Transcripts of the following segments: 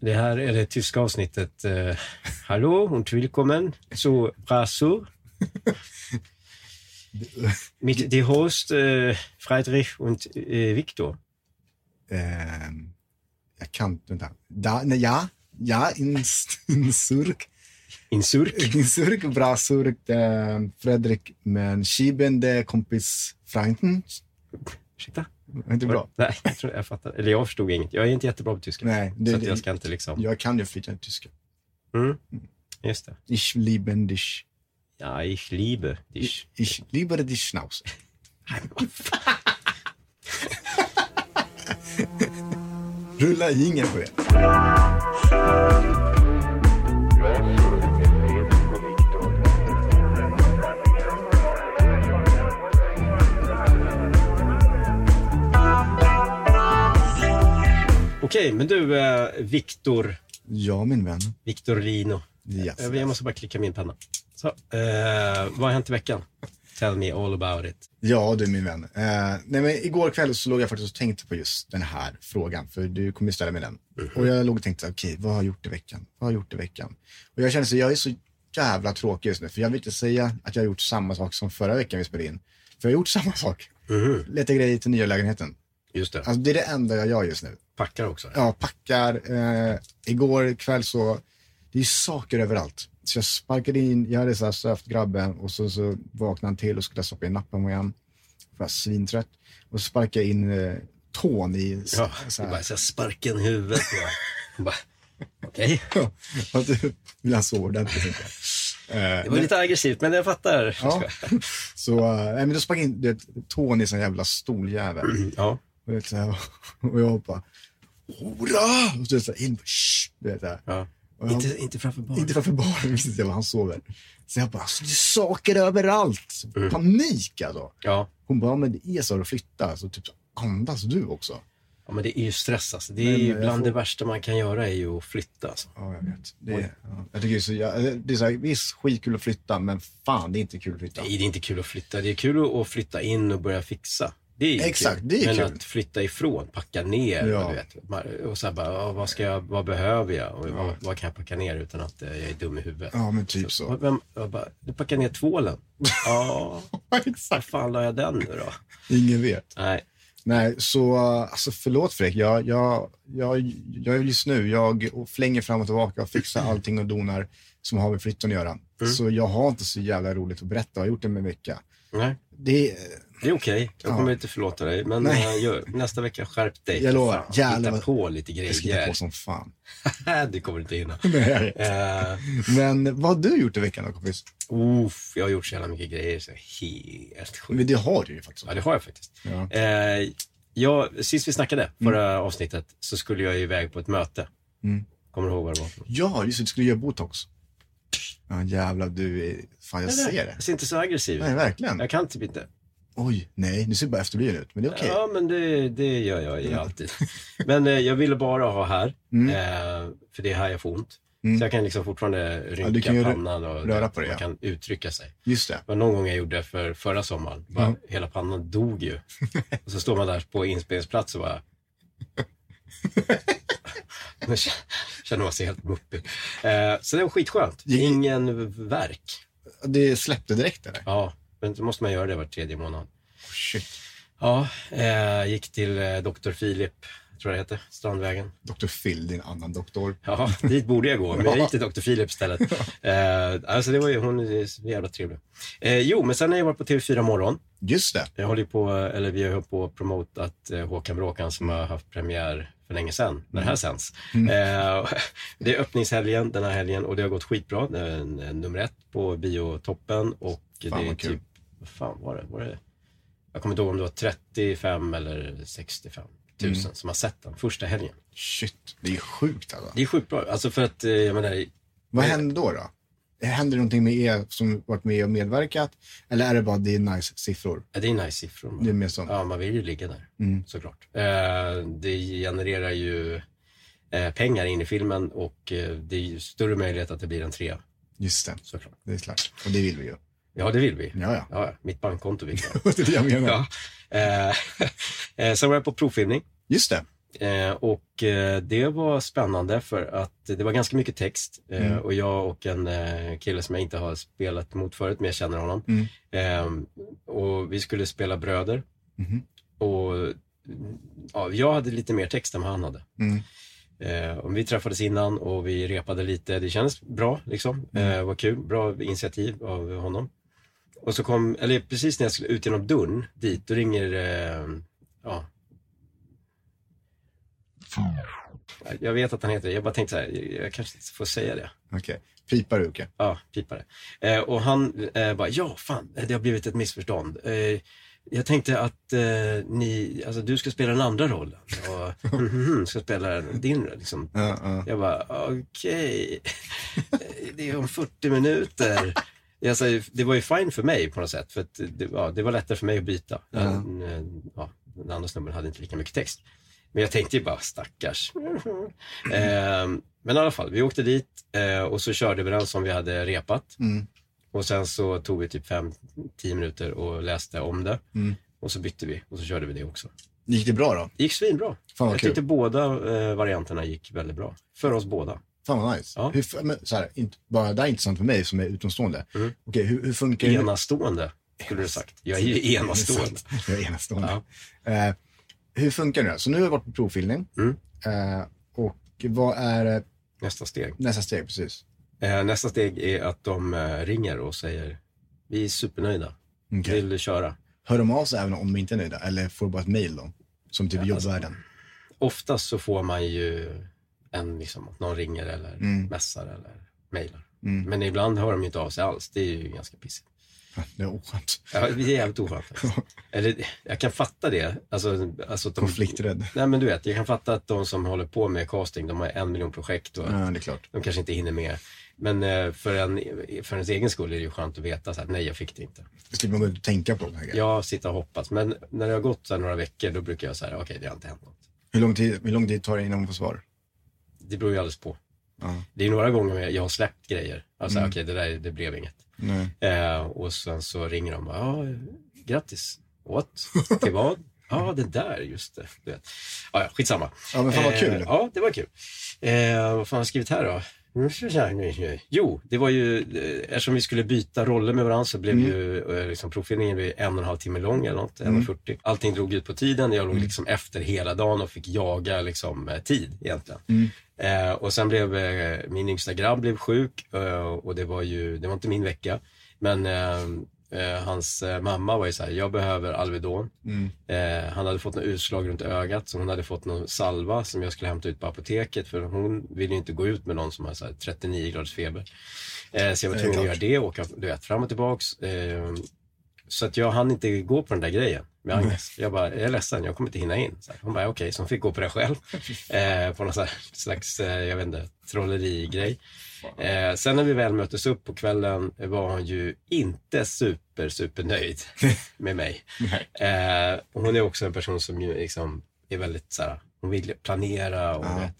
Det här är det tyska avsnittet. Eh, Hallo und willkommen zu Brasur. Mit die Host eh, Friedrich und eh, Viktor. Ehm, jag kan vänta. Da, nej, ja, ja, in, in Surk. In Surk. In Surk, bra Surk. Fredrik, men Schieben, det kompis Freunden. Ursäkta? Inte bra? Nej, jag, tror jag fattar. Eller jag förstod inget. Jag är inte jättebra på tyska. Nej, det, så det, jag ska inte liksom... jag kan ju flytande tyska. Mm. Just det. Ich liebe dich. Ja, ich liebe dich. Ich liebe dich Schnauze. Rulla ingen på det. Okej, men du, eh, Viktor. Ja, min vän. Viktorino. Yes. Jag, jag måste bara klicka min penna. Så, eh, vad har hänt i veckan? Tell me all about it. Ja, du min vän. Eh, nej, men igår kväll så låg jag faktiskt och tänkte på just den här frågan, för du kommer ju ställa mig den. Och jag låg och tänkte, okej, vad har jag gjort i veckan? Vad har jag gjort i veckan? Och jag känner så, jag är så jävla tråkig just nu, för jag vill inte säga att jag har gjort samma sak som förra veckan vi spelade in. För jag har gjort samma sak. Mhm. Leta grejer till nya lägenheten. Just det. Alltså det är det enda jag gör just nu. Packar också. Ja, packar. Eh, igår kväll så, det är saker överallt. Så jag sparkade in, jag hade så här sövt grabben och så, så vaknade han till och skulle stoppa in nappen igen. Jag var svintrött. Och så sparkade jag in eh, tån i... Ja, så här. bara så sparken i huvudet. Okej, du vill ha sova ordentligt. Eh, det var lite aggressivt, men jag fattar. Ja. Så, nej, men då jag in det, tån i sån jävla stoljävel. Ja. Och, vet, så här, och jag bara, hurra! Och så, så här, in, shh, vet, så här. ja. Inte, inte framför barn. Inte framför barnen, visste inte han sover. Så jag bara, alltså, det är saker överallt. Mm. Panik alltså. Ja. Hon bara, men det är så att flytta. Så typ andas du också. ja, men det är ju stress alltså. Det är Men, ju eh, bland får- det värsta man kan göra är ju att flytta. Alltså. Ja, jag vet. Det är, ja. jag tycker det är så, jag, det är så här, visst skitkul att flytta, men fan det är inte kul att flytta. Nej, det är inte kul att flytta. Det är kul att flytta in och börja fixa. Det är ju Exakt, kul. det är Men kul. att flytta ifrån, packa ner, Ja. vet. Och så bara, ja, vad, ska jag, vad behöver jag? Och vad, vad kan jag packa ner utan att eh, jag är dum i huvudet? Ja, men typ så. Och Vem, bara, du packar ner tvålen? Ja, var Exakt. fan la jag den nu då? Ingen vet. Nej, Nej, så alltså förlåt Fredrik. Jag, jag, jag, jag är just nu, jag flänger fram och tillbaka och fixar allting och donar som har med flytten att göra. Mm. Så jag har inte så jävla roligt att berätta. Jag har gjort det med vecka. nej. Det, Det är okej, jag Ja. kommer inte förlåta dig. Men Nej. eh, nästa vecka skärp dig. Jag lovar. Jävlar Hitta på lite jag ska hitta grejer. på som fan. det kommer inte hinna. Nej. Eh, Men vad har du gjort i veckan då kompis? uff, jag har gjort så jävla mycket grejer så helt sjukt. Men det har du ju faktiskt. Ja, det har jag faktiskt. Ja. Eh, jag, sist vi snackade, förra avsnittet, så skulle jag iväg på ett möte. Mm. Kommer du ihåg vad det var? Ja, just det. Du skulle göra botox. Ja, jävlar du. är- Fan, jag ser det. Jag ser inte så aggressiv ut. Nej, verkligen. Jag kan typ inte. Oj, nej, du ser bara efterbliven ut. Men det är okej. Ja, men det, det gör jag ju alltid. Men eh, jag ville bara ha här, Mm. eh, för det är här jag får ont. Mm. Så jag kan liksom fortfarande rynka rö- pannan och röra på det, man ja. kan uttrycka sig. Just det. Var någon gång jag gjorde det för förra sommaren. Bara, Mm. Hela pannan dog ju. och så står man där på inspelningsplats och bara... K- känner man sig helt muppig. Eh, så det var skitskönt. Ingen verk. Det släppte direkt eller? Ja, men då måste man göra det var tredje månad. Oh, shit. Ja, eh, gick till eh, Dr. Filip, tror jag det heter, Strandvägen. Dr. Phil, din annan doktor. Ja, dit borde jag gå, men jag gick till Dr. Filip istället. Eh, alltså det var ju, hon är så jävla trevlig. Eh, jo, men sen har jag varit på TV4 Morgon. Just det. Jag håller ju på, eller vi har hållit på att promotat eh, Håkan Bråkan som har haft premiär för länge sedan, när det här sänds. Eh, det är öppningshelgen den här helgen och det har gått skitbra. Det är en, en nummer ett på biotoppen och det Fan, är vad kul. typ, vad fan var det? Var det? Jag kommer inte ihåg om det var 35 eller 65 000 Mm. som har sett den första helgen. Shit, det är sjukt alltså. Det är sjukt bra. Alltså för att, eh, jag menar, Vad händer då då? Händer det någonting med er som varit med och medverkat? Eller är det bara det är nice siffror? ja, det är nice siffror. man. Det är mer. Ja, man vill ju ligga där, Mm. såklart. Eh, det genererar ju eh, pengar in i filmen och det är ju större möjlighet att det blir en trea, Just det, såklart. det är klart. Och det vill vi ju. Ja, det vill vi. Ja, ja. Ja, mitt bankkonto vill jag. det är det jag menar. ja. eh, eh, sen var jag på provfilmning. Just det. Eh, och eh, det var spännande för att det var ganska mycket text eh, Mm. och jag och en eh, kille som jag inte har spelat mot förut men jag känner honom. Mm. Eh, och vi skulle spela bröder Mhm. och ja, jag hade lite mer text än vad han hade. Mm. Eh, och vi träffades innan och vi repade lite. Det kändes bra liksom. Eh, var kul. Bra initiativ av honom. Och så kom, eller precis när jag skulle ut genom dörren dit, då ringer, eh, ja. Jag vet att han heter det. Jag bara tänkte så här, jag kanske inte får säga det. Okej. Pipar du, Oke? Ja, pipare. Eh, och han eh, bara, ja fan, det har blivit ett missförstånd. Eh, jag tänkte att eh, ni, alltså du ska spela den andra rollen och mhm, ska spela din liksom. Ja, ja. Jag bara, okej, det är om 40 minuter. Sa, det var ju fine för mig på något sätt, för det, ja, det var lättare för mig att byta. Ja. Den, eh, ja, den andra snubben hade inte lika mycket text. Men jag tänkte ju bara, stackars. eh, men i alla fall, vi åkte dit eh, och så körde vi den som vi hade repat. Mm. Och sen så tog vi typ 5-10 minuter och läste om det. Mm. Och så bytte vi och så körde vi det också. Gick det bra då? Det gick svinbra. Fan Jag kul. tyckte båda eh, varianterna gick väldigt bra. För oss båda. Fan vad nice. Ja. Hur, men, så här, inte, bara, det här är intressant för mig som är utomstående. Mm. Okej, hur, hur funkar? Enastående, skulle du sagt. Jag är ju enastående. Jag är enastående. Ja. Eh, hur funkar det? Så nu har vi varit på provfilmning. Mm. Eh, och vad är eh, Nästa steg. nästa steg precis? Eh, nästa steg är att de eh, ringer och säger vi är supernöjda. Okej. Vill du köra? Hör de av sig även om de inte är nöjda? Eller får du bara ett mail då? Som typ Ja, alltså- jobbvärlden? Oftast så får man ju en, liksom, att någon ringer eller Mm. messar eller mejlar. Mm. Men ibland hör de inte av sig alls. Det är ju ganska pissigt. Det är oskönt. Ja, det är jävligt oskönt. Eller jag kan fatta det. Alltså, alltså att de, Konflikträdd. Nej men du vet, jag kan fatta att de som håller på med casting, de har en miljon projekt och Ja, det är klart. de kanske inte hinner med. Men eh, för, en, för ens egen skull är det ju skönt att veta så här, nej jag fick det inte. Det slipper man tänka på. Jag sitter och hoppas. Men när det har gått så här några veckor, då brukar jag säga, okej det har inte hänt något. Hur, lång tid, hur lång tid tar det innan man får svar? Det beror ju alldeles på. Ja. Det är några gånger jag har släppt grejer. Alltså Mm. okej, det där det blev inget. Eh, och sen så ringer de bara, ja, grattis. What? Till vad? Ja, det där, just det. Du vet. Ja, ja, skitsamma. Ja, men fan vad Eh, kul. ja, det var kul. Eh, vad fan har jag skrivit här då? Jo, det var ju, eh, eftersom vi skulle byta roller med varandra så blev Mm. ju eh, liksom, provfilmningen en och en halv timme lång eller något, Mm. 1.40. Allting drog ut på tiden, jag låg liksom efter hela dagen och fick jaga liksom, eh, tid egentligen. Mm. Eh, och sen blev eh, min yngsta grabb blev sjuk eh, och det var ju, det var inte min vecka. Men eh, eh, hans eh, mamma var ju så här, jag behöver Alvedon. Mm. Eh, han hade fått något utslag runt ögat så hon hade fått någon salva som jag skulle hämta ut på apoteket för hon ville ju inte gå ut med någon som har så här 39 graders feber. Eh, så jag var tvungen att göra det åka du vet, fram och tillbaks. Så att jag hann inte gå på den där grejen med Agnes. Jag bara, jag är ledsen, jag kommer inte hinna in. Så här, hon bara, okej, så hon fick gå på det själv. Eh, på någon här slags, eh, jag vet inte, trollerigrej. Eh, sen när vi väl möttes upp på kvällen var hon ju inte super, super nöjd med mig. Eh, hon är också en person som ju liksom är väldigt så här, hon vill planera och Ja. vet.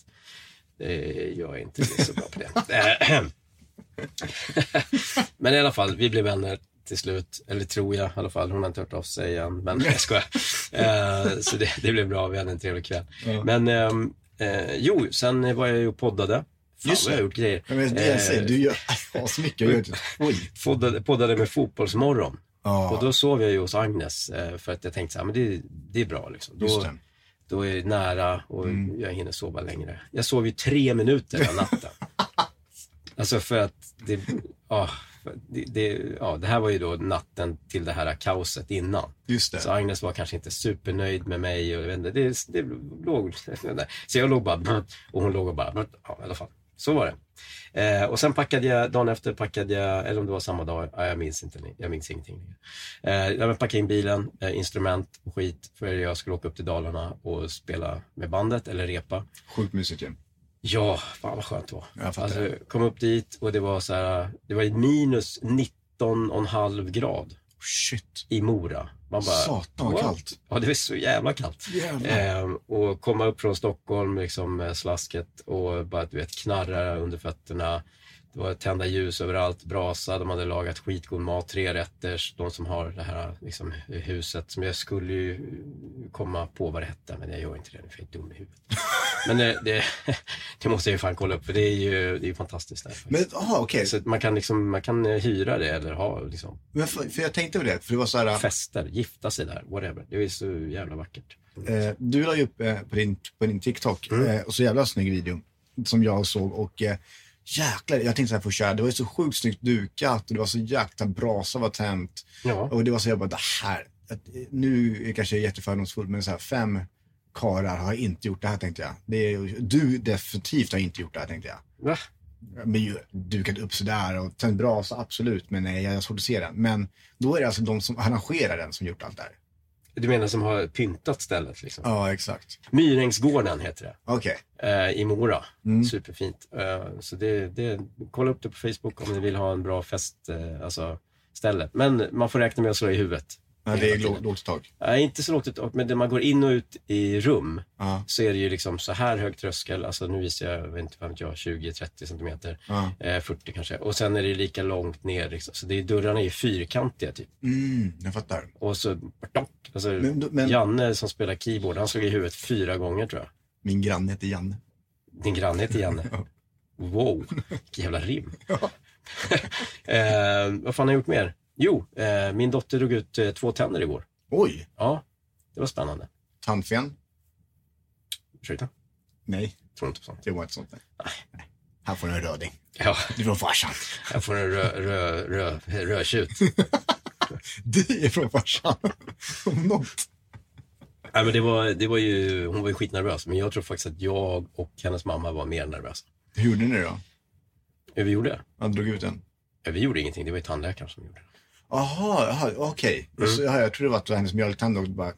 Eh, jag är inte så bra på det. Eh, men i alla fall, vi blev vänner till slut. Eller tror jag i alla fall. Hon har inte hört av sig än. Men jag skojar. Eh, så det, det blev bra. Vi hade en trevlig kväll. Ja. Men ehm, eh, jo, sen var jag ju och poddade. Fan Just vad jag har gjort grejer. Men det jag säger, Eh, du gör asmycket. Jag gör poddade, poddade med Fotbollsmorgon. Ja, Och då sov jag ju hos Agnes eh, för att jag tänkte så här, men det, det är bra liksom. Då, då är det nära och Mm. jag hinner sova längre. Jag sov ju tre minuter den natten. alltså för att det, ja, det, det, ja, det här var ju då natten till det här kaoset innan. Just det. Så Agnes var kanske inte supernöjd med mig och inte, det, det låg, så jag låg bara och hon låg och bara, ja i alla fall. Så var det. Eh, och sen packade jag, dagen efter packade jag, eller om det var samma dag, ja, jag minns inte, jag minns ingenting. Eh, jag packade in bilen, eh, instrument och skit för jag skulle åka upp till Dalarna och spela med bandet eller repa. Sjukt mysigt ju. Ja, fan vad skönt det var. Alltså, kom upp dit och det var så här, det var minus 19,5 grad. Shit. i Mora. Man bara, Satan vad kallt. Ja, det är så jävla kallt. Ehm, och komma upp från Stockholm liksom slasket och bara du vet knarra under fötterna. Det var tända ljus överallt, brasa, de hade lagat skitgod mat, tre rätters. De som har det här liksom, huset som jag skulle ju komma på vad det hette, men jag gör inte det nu för jag är dum i huvudet. Men det, det, det måste jag ju fan kolla upp för det är ju, det är fantastiskt där. Men, aha, okej. Så man kan liksom, man kan eh, hyra det eller ha liksom Men för, för jag tänkte på det, för det var så här. fester, gifta sig där, whatever. Det är så jävla vackert. Eh, du la ju upp eh, på, din, på din TikTok Mm. eh, och så jävla snygg video som jag såg och eh, jäklar, jag tänkte så här först, det var ju så sjukt snyggt dukat och det var så jäkla brasa var tänt Ja. och det var så jag bara, det här, att, eh, nu är jag kanske jättefördomsfull men så här fem karar har inte gjort det här tänkte jag. Det är, du definitivt har inte gjort det här tänkte jag. Va? Men ju dukat upp sådär och tänt brasa absolut, men nej, jag har svårt att se den. Men då är det alltså de som arrangerar den som gjort allt det här. Du menar som har pyntat stället liksom? Ja, exakt. Myrängsgården heter det. Okej. eh, i Mora. Mm. Superfint. Eh, så det, det, kolla upp det på Facebook om ni vill ha en bra fest, eh, alltså ställe. Men man får räkna med att slå i huvudet. Ja, det är Hela lå- tiden. lågt tak. Nej, inte så lågt ut, men när man går in och ut i rum Ja, så är det ju liksom så här hög tröskel, alltså nu visar jag, jag vet inte vad jag, 20-30 centimeter, ja. eh, 40 kanske. Och sen är det lika långt ner liksom. Så det är, dörrarna är fyrkantiga typ. Mm, jag fattar. Och så, alltså, Men, men Janne som spelar keyboard, han slog i huvudet fyra gånger tror jag. min granne heter Janne. Din granne heter Janne. Ja. Wow, vilken jävla rim. Eh, vad fan har jag gjort mer? Jo, eh, min dotter drog ut eh, två tänder igår. Oj, Ja, det var spännande. tandfen? Ursäkta? Nej, Tror inte på sånt. det var inte sånt. Nej. Nej. Här får du en röding. Ja, Det är från farsan. jag får en rö, rö, rö, rödtjut. Det är från farsan. Om något. Nej, men det var, det var ju, hon var ju skitnervös, men jag tror faktiskt att jag och hennes mamma var mer nervösa. Hur gjorde ni då? Ja, vi gjorde. Han drog ut den? Ja, vi gjorde ingenting, det var ju tandläkaren som gjorde det. Jaha, okej. Mm. Jaha, Jag trodde det var att det var hennes mjölktand och bara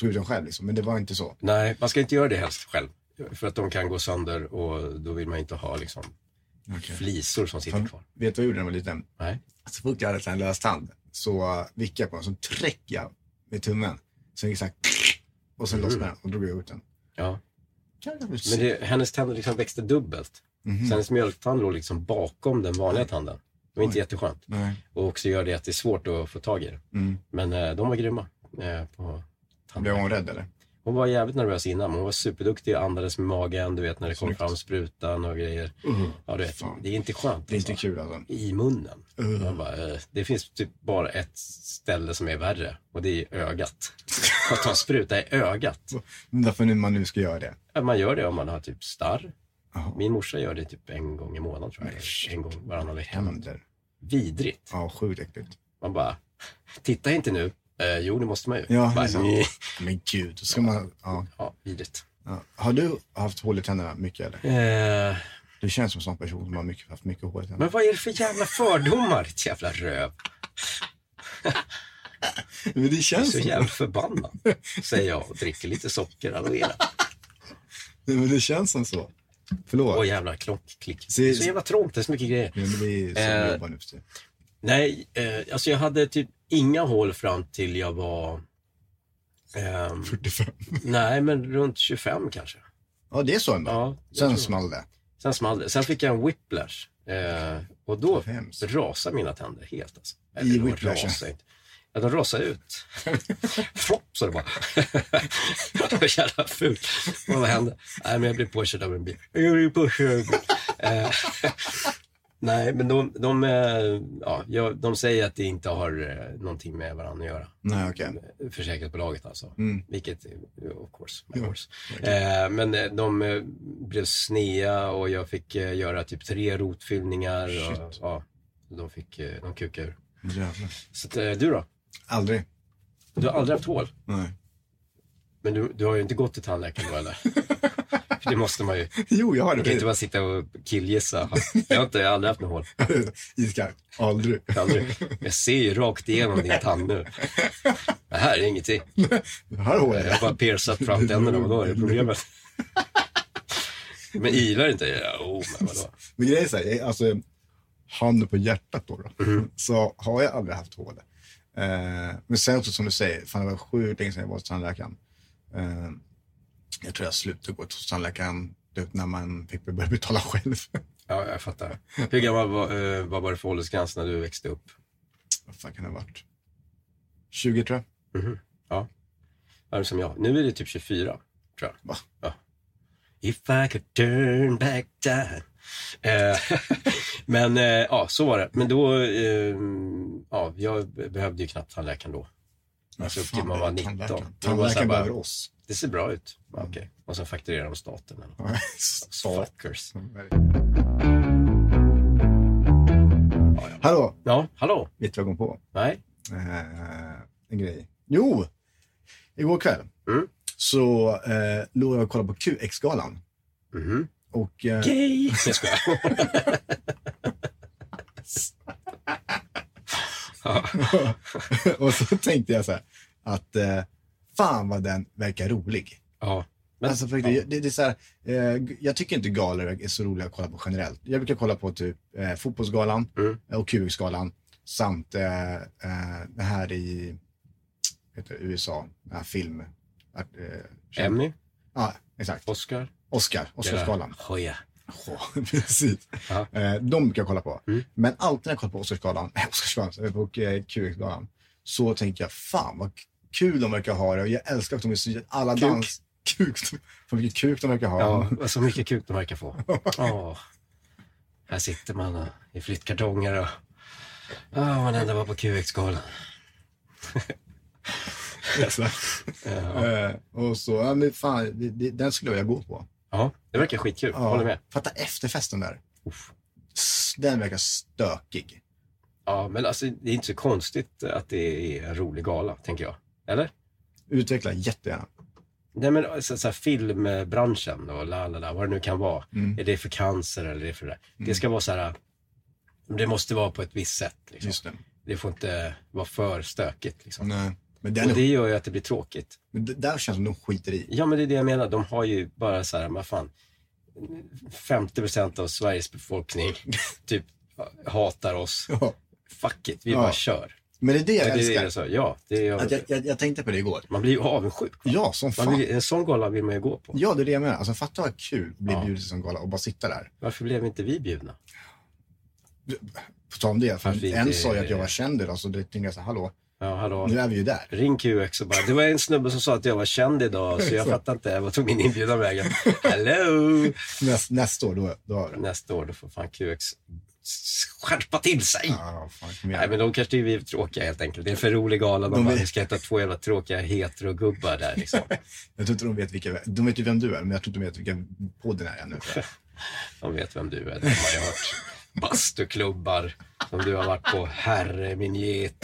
tog ut den själv liksom. Men det var inte så. Nej, man ska inte göra det helst själv. För att de kan gå sönder och då vill man inte ha liksom Okay. flisor som sitter kvar. Vet du vad jag gjorde när jag var liten? Nej. Så fort jag hade en lös tand så vickade jag på den, så tryckte jag med tummen. Så gick så här, och sen Mm. lossnade den och drog jag ut den. Ja. Men det, hennes tänder liksom växte dubbelt. Mhm. Så hennes mjölktand låg liksom bakom den vanliga tanden. Det var inte jätteskönt. Nej. Och också gör det att det är svårt att få tag i det. Mm. Men eh, de var grymma eh, på Blev hon rädd eller? Hon var jävligt nervös innan, men hon var superduktig och andades med magen, du vet när det kom Snyggt. fram sprutan och grejer. Ja, du vet, Fan. det är inte skönt. Det är inte alltså. kul alltså. I munnen. Uh. Bara, eh, det finns typ bara ett ställe som är värre och det är ögat. Att ta spruta i ögat. Därför nu man nu ska göra det. Man gör det om man har typ starr. Jaha. Min morsa gör det typ en gång i månaden tror jag. Shit. En gång varannan vecka. Händer. Vidrigt. Ja, sjukt äckligt. Man bara, titta inte nu. Eh, jo, det måste man ju. Ja, bara, nej. Men gud, då ska man... Ja. Ja, vidrigt. Ja. Har du haft hål i tänderna mycket eller? Eh, Du känns som en sån person som har mycket, haft mycket hål i tänderna. men vad är det för jävla fördomar, ditt jävla röv? Men det Jag är känns så jävla förbannad, säger jag och dricker lite socker, aloe. Nej, men det känns som så. Förlåt. Åh jävla klock, klick. Det är så jävla trångt, det är så mycket grejer. Men vi som Eh, jobbar nu för. Nej, eh, alltså jag hade typ inga hål fram till jag var... ehm, 45. nej, men runt 25 kanske. Ja, det är så ändå. Ja, Sen small det. Sen small det. Sen fick jag en whiplash. Eh, och då rasade mina tänder helt. Alltså. I de whiplashen? Ja, de rasade ut. Flopp, så det bara. det var jävla fult. Och vad hände? Nej, men jag blev påkörd av en bil. Jag blev påkörd. Eh, Nej, men de, de, eh, ja, de säger att det inte har eh, någonting med varandra att göra. Nej, okej. Försäkringsbolaget alltså. Mm. Vilket, of course, Ja, course. Eh, men de blev snea och jag fick göra typ tre rotfyllningar. Och, ja, de fick, de kukade ur. Jävlar. Så att, du då? Aldrig. Du har aldrig haft hål? Nej. Men du, du har ju inte gått till tandläkaren då eller? Det måste man ju. Jo, jag har Du kan inte det. bara sitta och killgissa. Jag har inte, jag har aldrig haft något hål. Iskallt. Aldrig. Aldrig. Jag ser ju rakt igenom din tand nu. Det här är ingenting. Jag har hål i Jag har det. bara piercat framtänderna, vadå är det problemet? Men ilar inte? Ja, oh, men vadå? Men grejen är så här, alltså, handen på hjärtat då, då Mhm. så har jag aldrig haft hål. Eh, men sen också som du säger, fan det var sjukt länge sedan jag var hos tandläkaren. Eh, jag tror jag slutade gå till tandläkaren när man fick börja betala själv. Ja, jag fattar. Hur gammal var, eh, var det för åldersgräns när du växte upp? Vad fan kan det ha varit? 20 tror jag. Mhm. Ja. Ja, det är som jag. Nu är det typ 24, tror jag. Va? Ja. If I could turn back time. Eh, Men eh, ja, så var det. Men då, eh, ja, jag behövde ju knappt tandläkaren då. Alltså upp till man var det är 19. Tandläkaren, bara- behöver oss. Det ser bra ut. Ja, Okej. Och sen fakturerar de staten. Fuckers. Hallå, Ja, hallå? vet du vad jag kom på? Nej? Eh, en grej. Jo, igår kväll Mm. så eh, låg jag och kollade på QX-galan. Mhm. Och eh, Gay! Jag skojar. och så tänkte jag så här att eh, fan vad den verkar rolig. Ja. Men, alltså, för riktigt, det, det är så här, eh, jag tycker inte galor är så roliga att kolla på generellt. Jag brukar kolla på typ eh, Fotbollsgalan Mm. och QX-galan samt eh, eh, det här i heter det, USA, den här film. Att, eh, Emmy? Ja, exakt. Oscar? Oscar, Oscarsgalan. Ja, precis. Ja. Eh, de brukar jag kolla på. Mm. Men alltid när jag kollar på Oscarsgalan, Oscarsgalan, på eh, QX-galan, så tänker jag fan vad kul de verkar ha det. Och jag älskar att de är så, alla Kuk. dans... Kuk. Vad mycket kuk de verkar ha. Ja, och så mycket kuk de verkar få. Åh. Här sitter man och, i flyttkartonger och... Ja, man ändå var på QX-galan. Exakt. Ja. Eh, och så, ja men fan, det, det, den skulle jag gå på. Ja, det verkar skitkul. Håller med. Fatta efterfesten där. Uff. Den verkar stökig. Ja, men alltså det är inte så konstigt att det är en rolig gala, tänker jag. Eller? Utveckla jättegärna. Nej men alltså, så här, filmbranschen och la la la, vad det nu kan vara. Mm. Är det för cancer eller är det för det? Det ska vara så här, det måste vara på ett visst sätt. Liksom. Det. Det får inte vara för stökigt. Liksom. Nej. Men, den Och det gör ju att det blir tråkigt. men det där känns som de skiter i. Ja men det är det jag menar, de har ju bara så här, vad fan, 50 procent av Sveriges befolkning typ hatar oss. Ja. Fuck it, vi Ja. bara kör. Men det är det jag Ja, det är älskar. det så. Ja, det är, Att jag, jag, jag tänkte på det igår. man blir ju avundsjuk. va? Ja, som fan. vill, en sån gala vill man ju gå på. Ja, det är det jag menar. Alltså fatta vad kul att bli Ja. bjuden till en gala och bara sitta där. Varför blev inte vi bjudna? På tal om det, för en sa ju att jag var känd idag, så det tänkte jag så här, hallå, Ja, hallå. nu är vi ju där. Ring QX och bara, det var en snubbe som sa att jag var känd idag så jag fattar inte, vad tog min inbjudan vägen? Hello! Näst, nästa år, då, då det. Nästa år, då får fan QX skärpa till sig. Ja, fan, Nej men de kanske är vi tråkiga helt enkelt. Det är en för rolig gala. De, De bara, vi ska hitta två jävla tråkiga heterogubbar där liksom. Jag tror inte de vet vilka, de vet ju vem du är, men jag tror inte de vet vilka podden är ännu. De vet vem du är. De har ju hört bastuklubbar som du har varit på. Herre min get.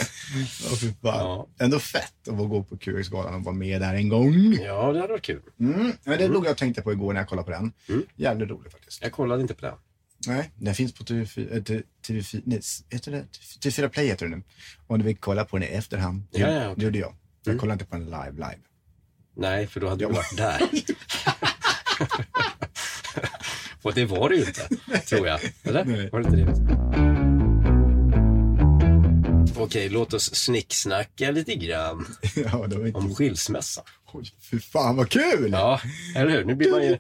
Ja, fy fan. Ja. Ändå fett att gå på QX-galan och vara med där en gång. Ja, det hade varit kul. Mm. Men det låg jag och tänkte på igår när jag kollade på den. Mm. Jävligt roligt faktiskt. Jag kollade inte på den. Nej, den finns på TV4, äh, T- TV4, nej, heter det? TV4 Play heter den nu. Om du vill kolla på den i efterhand. Det, Ja, ja, det gjorde jag. Jag Mm. kollade inte på den live, live. Nej, för då hade du Ja. varit där. Och det var det ju inte, tror jag. Eller? Nej. Var det inte det? Okej, låt oss snicksnacka lite grann ja, det var inte... om skilsmässa. Oj, fy fan vad kul! Ja, eller hur? Nu blir man ju...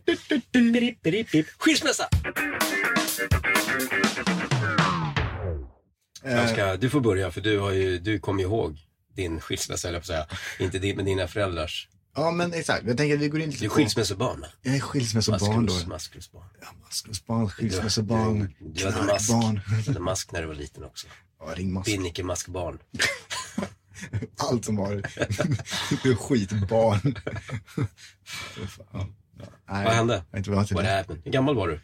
Skilsmässa! Jag ska, du får börja, för du, har ju, du kommer ju ihåg din skilsmässa, eller på att säga. Inte din, men dina föräldrars. Ja, men exakt. Jag tänker att vi går in lite Du är skilsmässobarn. Jag är skilsmässobarn då. Maskrus, maskrusbarn. Ja, maskrusbarn, skilsmässobarn, Du, du knarkbarn. Du hade mask när du var liten också. Ja, ringmask. Binnike-maskbarn. Allt som var skitbarn. Ja. Nej, Vad hände? Inte What det. happened? Hur gammal var du?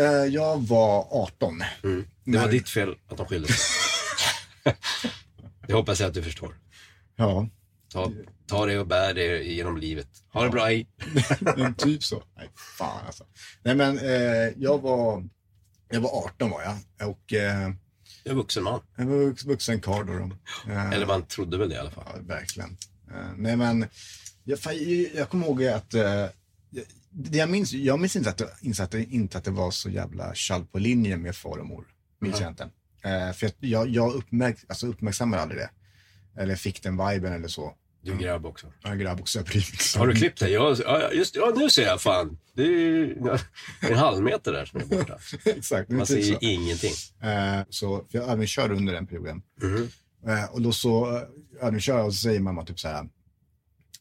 Eh, Jag var 18. Mm. Det var Nej. ditt fel att de skilde sig. Det hoppas jag att du förstår. Ja, Ta, ta det och bär det genom livet. Ha det bra, hej. men typ så. Nej, fan alltså. Nej, men eh, jag var, jag var 18 var jag. Och eh, Jag är vuxen man. jag var vux- vuxen karl då. då. Eh, Eller man trodde väl det i alla fall. Ja, verkligen. Eh, nej, men jag, jag, jag kommer ihåg att eh, det jag minns, jag minns inte att, det, inte, att det, inte att det var så jävla tjall på linjen med far och mor. Minns Mhm. jag inte. Eh, för jag, jag, jag uppmärk, alltså uppmärksammade aldrig det. Eller fick den viben eller så. Du är grabb också. Jag är grabb också, Har du klippt dig? Ja, just ja, nu ser jag fan. Det är en halv meter där som är borta. Exakt, Man ser typ ju så. ingenting. Eh, så, jag övningskörde under den perioden. Mhm. Eh, och då så eh, övningskör jag och så säger mamma typ så här.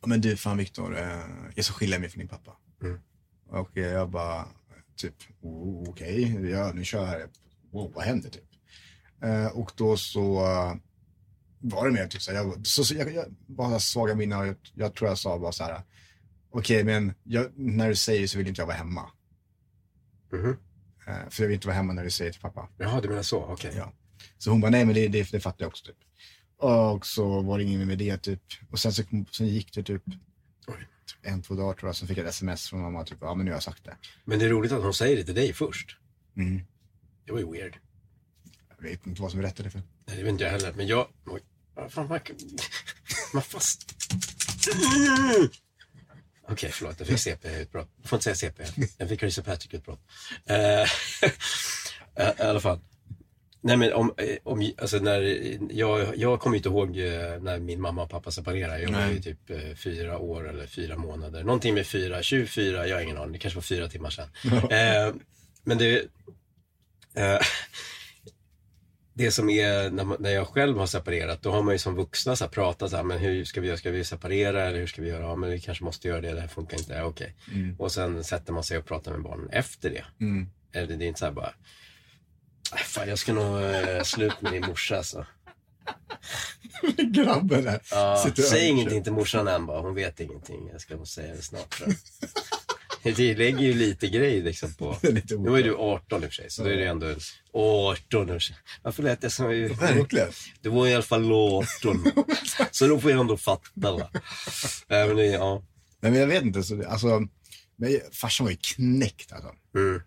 "Ja, Men du, fan Viktor, jag ska skilja mig från din pappa. Mm. Och jag bara, typ, oh, okej, jag övningskör här. Wow, vad händer typ? Och då så var det mer typ så här, jag, så, så, jag, jag bara svaga minnen och jag, jag tror jag sa bara så här. Okej, men jag, när du säger så vill inte jag vara hemma. Mhm. Eh, för jag vill inte vara hemma när du säger till pappa. Jaha, du menar så? Okej. Ja. Så hon bara, nej men det, det, det fattar jag också typ. Och så var det inget mer med det typ. Och sen, så, sen gick det typ, Oj. en, två dagar tror jag. Sen fick jag ett sms från mamma typ, ja men nu har jag sagt det. Men det är roligt att hon säger det till dig först. Mm. Det var ju weird. Jag vet inte vad som är rätt eller fel. Nej, det vet inte jag heller. Men jag... Oj. Fan, man, man fast... Okej, förlåt. Jag fick CP-utbrott. Jag får inte säga CP. Jag fick Christer Patrick-utbrott. Eh, I alla fall. Nej men om, eh, om alltså när, jag, jag kommer inte ihåg eh, när min mamma och pappa separerade. Jag var ju typ eh, fyra år eller fyra månader. Någonting med fyra, 24, jag har ingen aning. Det kanske var fyra timmar sedan. Eh, men det, eh, det som är när, man, när jag själv har separerat, då har man ju som vuxna så här, pratat så här, men hur ska vi göra? Ska vi separera eller hur ska vi göra? Ja, men vi kanske måste göra det, det här funkar inte. Okej. Och sen sätter man sig och pratar med barnen efter det. Mm. Eller det är inte så här bara, "Äh, fan jag ska nog eh, slut med din morsa alltså. Grabben där. Ja, säg ingenting till morsan än bara, hon vet ingenting. Jag ska nog säga det snart. Det lägger ju lite grej liksom på... Det Nu var ju du 18 i och för sig, så då är det ändå 18 i och för sig. Varför lät jag som... Verkligen. Du var i alla fall 18. Så då får jag ändå fatta va. Äh, men det, ja. Nej men jag vet inte, så det, alltså, men farsan var ju knäckt alltså. Mm.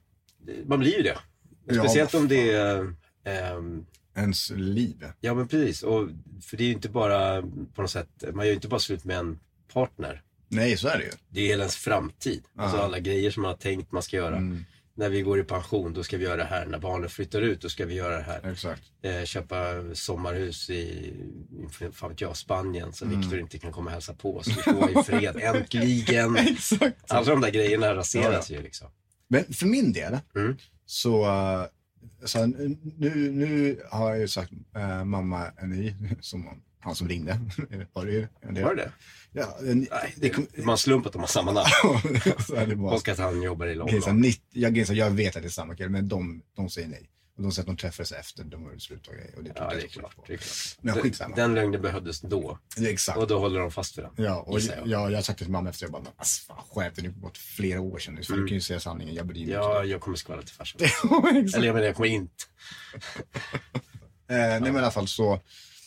Man blir ju det. Ja, Speciellt vad om det är... ehm, Ens liv. ja men precis. Och, för det är ju inte bara på något sätt, man gör ju inte bara slut med en partner. Nej, så är det ju. Det är hela ens framtid. Alltså Ja. alla grejer som man har tänkt man ska göra. Mm, När vi går i pension, då ska vi göra det här. När barnen flyttar ut, då ska vi göra det här. exakt. Eh, köpa sommarhus i, fan vet jag, Spanien. Så Mm. Viktor inte kan komma och hälsa på oss. Vi får i fred, äntligen. Exakt. Alla de där grejerna raseras Ja, ju liksom. Men för min del Mm. så, uh, så nu, nu har jag ju sagt uh, mamma en ny, som han som ringde. Var det ju. Var det? Ja, en, Nej, det det, man har slumpat att de har samma namn. så är det bara. Och att han jobbar i London. 90 jag, jag vet att det är samma kille, men de, de säger nej. Och de säger att de träffades efter, de var slut och grejer. Och det Ja, det är klart. på. Det är klart. Men Den- skitsamma. Den lögnen behövdes då. Ja, exakt. Och då håller de fast vid den. Ja, och jag, jag. jag, har sagt det till mamma efter, jag bara, men alltså, fan dig, det har gått flera år sedan nu, så du kan ju säga sanningen, jag bryr mig Ja, jag kommer skvallra till farsan. Eller jag menar, jag kommer inte. Eh, nej men i alla fall så,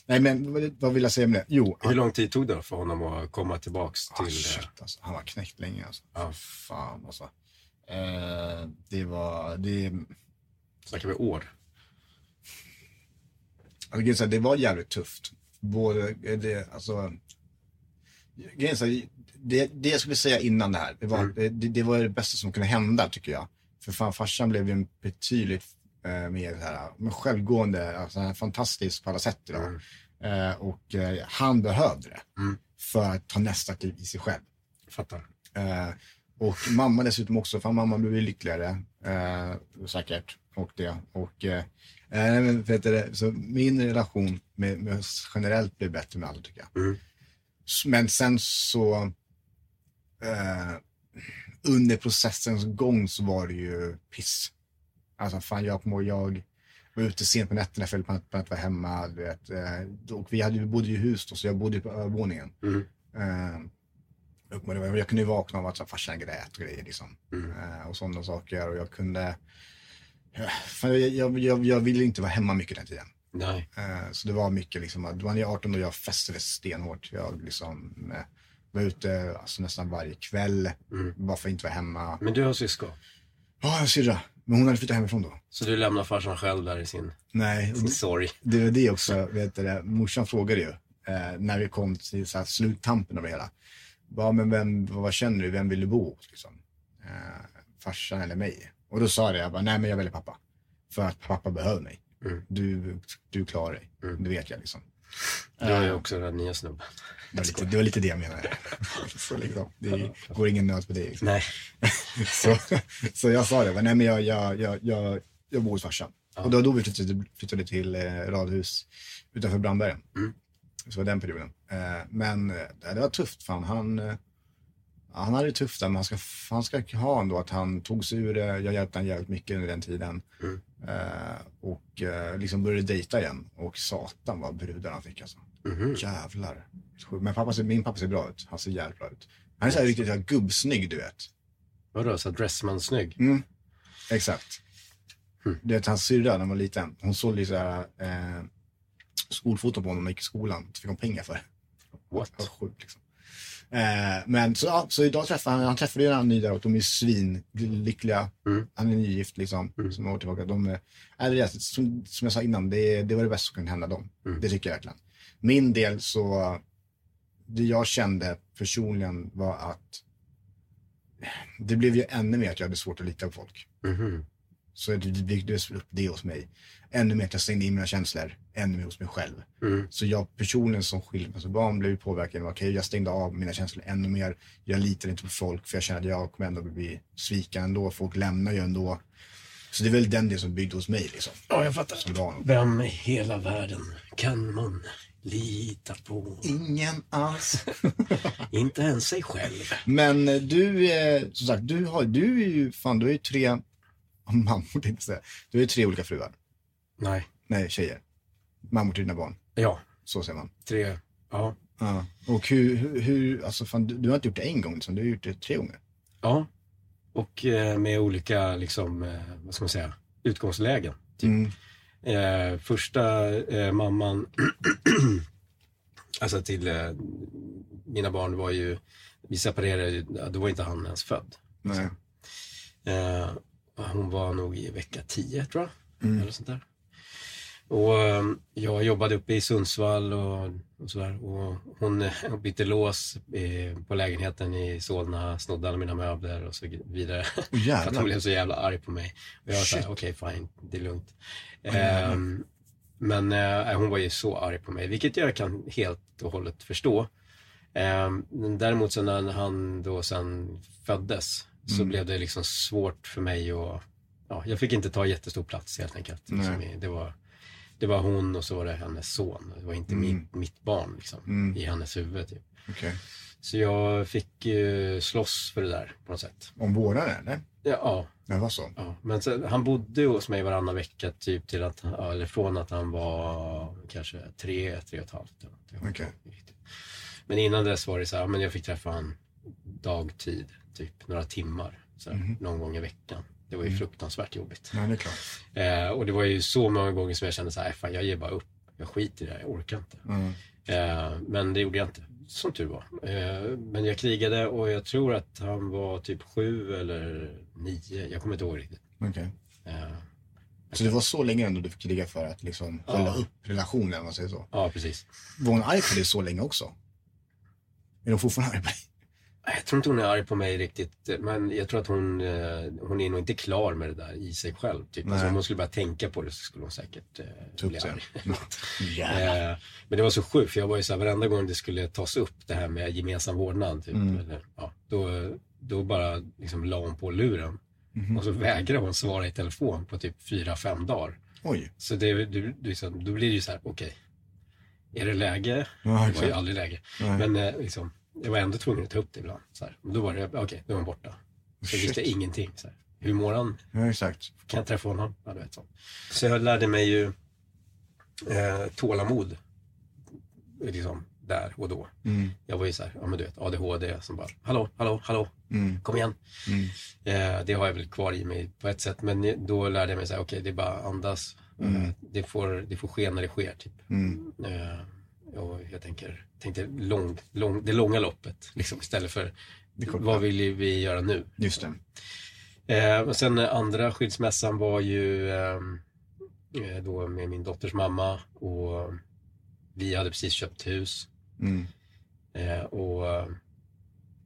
nej men vad, vill jag säga med det? Jo, Hur lång tid tog det för honom att komma tillbaks ah, till... shit, alltså, han var knäckt länge alltså. Ja. Fan alltså. Eh, det var, det, Snackar vi år? alltså, det var jävligt tufft. Både, eh, det, alltså, det, det jag skulle säga innan det här, det var, Mm. det, det, det var det bästa som kunde hända tycker jag. För fan farsan blev ju en betydligt eh, mer så här, men självgående, alltså, han är fantastisk på alla sätt idag. Mm. Eh, och eh, han behövde det Mm. för att ta nästa kliv i sig själv. Fattar. Eh, och mamma dessutom också, för mamma blev ju lyckligare eh, säkert. Och det. Och, eh, vet du, så min relation med, med generellt blev bättre med alla tycker jag. Mm. Men sen så under processens gång så var det ju piss. Alltså fan jag kommer jag var ute sent på nätterna för att, att vara hemma. Du vet, eh, och vi, hade, vi bodde ju i hus då, så jag bodde på övervåningen. Mm. Man- jag kunde ju vakna av att farsan grät och grejer liksom. Mm. Eh, och sådana saker. Och jag kunde... Jag, jag, jag, jag ville inte vara hemma mycket den tiden. Nej. Eh, så det var mycket liksom, att man är 18 och jag festade stenhårt. Jag liksom var ute alltså, nästan varje kväll. Mm. Bara för att inte vara hemma. Men du har syskon. Ja, jag har en syrra. Men hon hade flyttat hemifrån då. Så du lämnar farsan själv där i sin, Nej, sin sorg. det var det också. Vet du, morsan frågade ju eh, när vi kom till så här, sluttampen av det hela. Ja, men vem, vad känner du? Vem vill du bo hos? Liksom? Eh, farsan eller mig? Och då sa det, jag bara, nej men jag väljer pappa. För att pappa behöver mig. Mm. Du, du klarar dig. Mm. Det vet jag liksom. Du har ju också den nya snubben. Det var lite det, var lite det jag menade. så liksom, det går ingen nöd på det. Liksom. Nej. så, så jag sa det, nej men jag, jag, jag, jag, jag bor hos farsan. Ja. Och då, då vi flyttade, flyttade till eh, radhus utanför Brandbergen. Mm. Så var den perioden. Eh, men eh, det var tufft fan. Han, eh, han hade det tufft men han ska, han ska ha ändå att han tog sig ur det. Jag hjälpte honom jävligt mycket under den tiden. Mm. Eh, och eh, liksom började dejta igen. Och satan vad brudar han fick alltså. Mm. Jävlar. Men pappa, min pappa ser bra ut. Han ser jävligt bra ut. Han är så här riktigt så här gubbsnygg, du vet. Vadå, så Dressman-snygg? Mm. Exakt. Mm. Du vet, hans syrra när han var liten, hon såg lite såhär eh, skolfoto på honom när han gick i skolan. Så fick hon pengar för det. What? Det var sjukt liksom. Eh, men så, ja, så idag träffade han, han träffade ju en ny där och de är svinlyckliga. Mm. Han är nygift liksom, mm. som år tillbaka. De, är, det, som, som jag sa innan, det, det var det bästa som kunde hända dem. Mm. Det tycker jag verkligen. Min del så, det jag kände personligen var att det blev ju ännu mer att jag hade svårt att lita på folk. Mm. Så det byggdes upp det hos mig. Ännu mer att jag stängde in mina känslor, ännu mer hos mig själv. Mm. Så jag personligen som skilsmässobarn blev påverkad. Okej, okay, jag stängde av mina känslor ännu mer. Jag litar inte på folk för jag känner att jag kommer ändå bli sviken ändå. Folk lämnar ju ändå. Så det är väl den det som byggde hos mig liksom. Ja, jag fattar. Vem i hela världen kan man lita på? Ingen alls. inte ens sig själv. Men du, eh, som sagt, du, har, du är ju, fan, du är ju tre mammor tänkte jag säga. Du ju tre olika fruar. Nej. Nej, tjejer. Mammor till dina barn. Ja. Så säger man. Tre, ja. ja. Och hur, hur, alltså fan, du, du, har inte gjort det en gång, liksom. du har gjort det tre gånger. Ja. Och eh, med olika, liksom, eh, vad ska man säga, utgångslägen. Typ. Mm. Eh, första eh, mamman, alltså till eh, mina barn var ju, vi separerade, då var inte han ens född. Nej. Eh, hon var nog i vecka 10 tror jag. Mm. Eller sånt där. Och ehm, jag jobbade uppe i Sundsvall och, och sådär. Och hon bytte lås i, på lägenheten i Solna, snodde alla mina möbler och så vidare. Oh, för att hon blev så jävla arg på mig. Och jag sa, okej okay, fine, det är lugnt. Oh, um, men uh, hon var ju så arg på mig, vilket jag kan helt och hållet förstå. Um, däremot så när han då sen föddes så mm. blev det liksom svårt för mig att, ja, jag fick inte ta jättestor plats helt enkelt. Liksom, det, var, det var hon och så var det hennes son. Det var inte mm. mitt, mitt barn liksom, mm. i hennes huvud. Typ. Okay. Så jag fick uh, slåss för det där på något sätt. Om vårdnaden eller? Ja. ja. Det var så? Ja. Men så, han bodde hos mig varannan vecka typ till att, eller från att han var kanske tre, tre och ett halvt. Okay. Men innan dess var det så här, men jag fick träffa honom dagtid typ några timmar så här, mm. någon gång i veckan. Det var ju mm. fruktansvärt jobbigt. Ja, det är klart. Eh, och det var ju så många gånger som jag kände så här, fan jag ger bara upp. Jag skiter i det här, jag orkar inte. Mm. Eh, men det gjorde jag inte, som tur var. Eh, men jag krigade och jag tror att han var typ sju eller nio. Jag kommer inte ihåg riktigt. Okay. Eh, så det var så länge ändå du fick kriga för att liksom hålla ja. upp relationen, om man säger så? Ja, precis. Var hon arg på dig så länge också? Är de fortfarande arg på dig? Jag tror inte hon är arg på mig riktigt, men jag tror att hon, eh, hon är nog inte klar med det där i sig själv. Typ. Alltså, om hon skulle börja tänka på det så skulle hon säkert eh, bli arg. eh, men det var så sjukt, för jag var ju så här, varenda gång det skulle tas upp det här med gemensam vårdnad, typ, mm. eller, ja, då, då bara liksom la hon på luren. Mm. Och så vägrade hon svara i telefon på typ fyra fem dagar. Oj. Så det, du, liksom, då blir det ju så här, okej, okay, är det läge? Ja, det var ju aldrig läge. Nej. Men eh, liksom, jag var ändå tvungen att ta upp det ibland. Så här. Då var det, okej, okay, då är han borta. Så jag visste ingenting. Så här. Hur mår han? Ja, exakt. Kan jag träffa honom? Ja, du vet så. Så jag lärde mig ju eh, tålamod. Liksom, där och då. Mm. Jag var ju så här, ja men du vet, ADHD som bara, hallå, hallå, hallå, mm. kom igen. Mm. Eh, det har jag väl kvar i mig på ett sätt, men då lärde jag mig så här, okej, okay, det är bara andas. Eh, det, får, det får ske när det sker, typ. Mm. Eh, och jag tänker, tänkte lång, lång, det långa loppet liksom, istället för vad vill vi göra nu? Just det. Eh, och sen andra skilsmässan var ju ehm, eh, då med min dotters mamma och vi hade precis köpt hus. Mm. Eh, och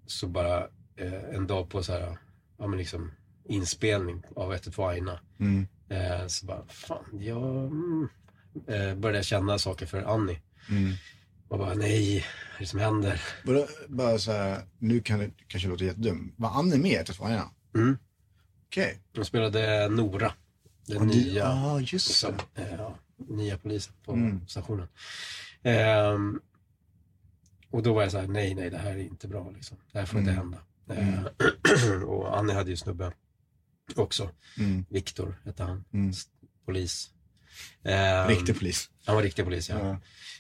så bara eh, en dag på så här, ja men liksom inspelning av 112 Aina. Mm. Eh, så bara, fan, jag mm, eh, började känna saker för Annie. Mm. Och bara, nej, vad är det som händer? Bara, bara så här, nu kan det kanske låta jättedum. Var Annie med i Tatuajerna? Mm. Okej. De spelade Nora, den Och nya, Ja, just liksom, det. eh, ja, nya polisen på Mm. stationen. Ehm, och då var jag så här, nej, nej, det här är inte bra. Liksom. Det här får inte Mm. hända. Eh, och Annie hade ju snubbe också. Mm. Viktor hette han, Mm. Polis. Ehm, Riktig polis. Han var riktig polis, ja.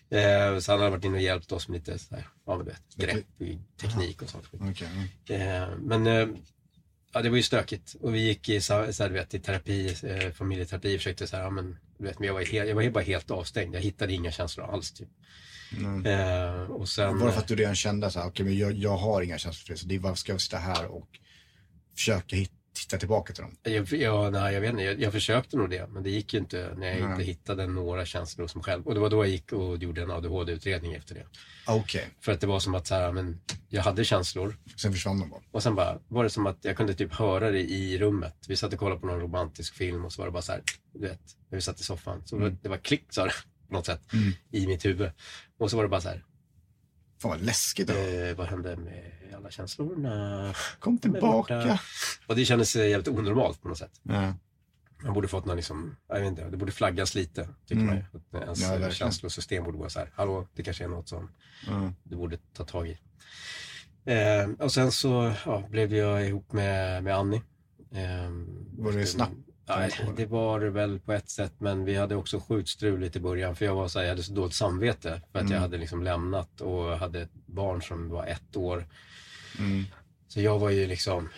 Ja. Eh, så han hade varit inne och hjälpt oss med lite så här, ja, vet, grepp i teknik och sånt. skit. Okej. Eh, men eh, ja, det var ju stökigt och vi gick i, så här, du vet, i terapi, eh, familjeterapi försökte så här, ja, men, du vet, men jag var, helt, jag var bara helt avstängd. Jag hittade inga känslor alls. Typ. Mm. Eh, och sen, Var det för att du redan kände så här, okej, men jag, jag har inga känslor för det, så det är varför ska jag sitta här och försöka hit, titta tillbaka till dem? jag, jag, nej, jag vet inte, jag, jag försökte nog det, men det gick ju inte när jag Nej. inte hittade några känslor mig själv. Och det var då jag gick och gjorde en ADHD-utredning efter det. Okej, För att det var som att så här, men, jag hade känslor, sen försvann de bara. Och sen bara var det som att jag kunde typ höra det i rummet. Vi satt och kollade på någon romantisk film och så var det bara så här, du vet, när vi satt i soffan. Så Mm. det var klick sa det på något sätt Mm. i mitt huvud. Och så var det bara så här, Fan vad läskigt. eh, vad hände med alla känslorna? Kom tillbaka. Och det kändes jävligt onormalt på något sätt. Ja. Man borde fått någon liksom, jag vet inte, det borde flaggas lite, tycker Mm. man ju. Att ens Ja, verkligen. känslosystem borde vara så här, hallå, det kanske är något som Ja. du borde ta tag i. Eh, och sen så ja, blev jag ihop med, med Annie. Eh, Var det snabbt? Ja, det var det väl på ett sätt, men vi hade också sjukt struligt i början. För jag var så här, jag hade så dåligt samvete för att Mm. jag hade liksom lämnat och hade ett barn som var ett år. Mm. Så jag var ju liksom,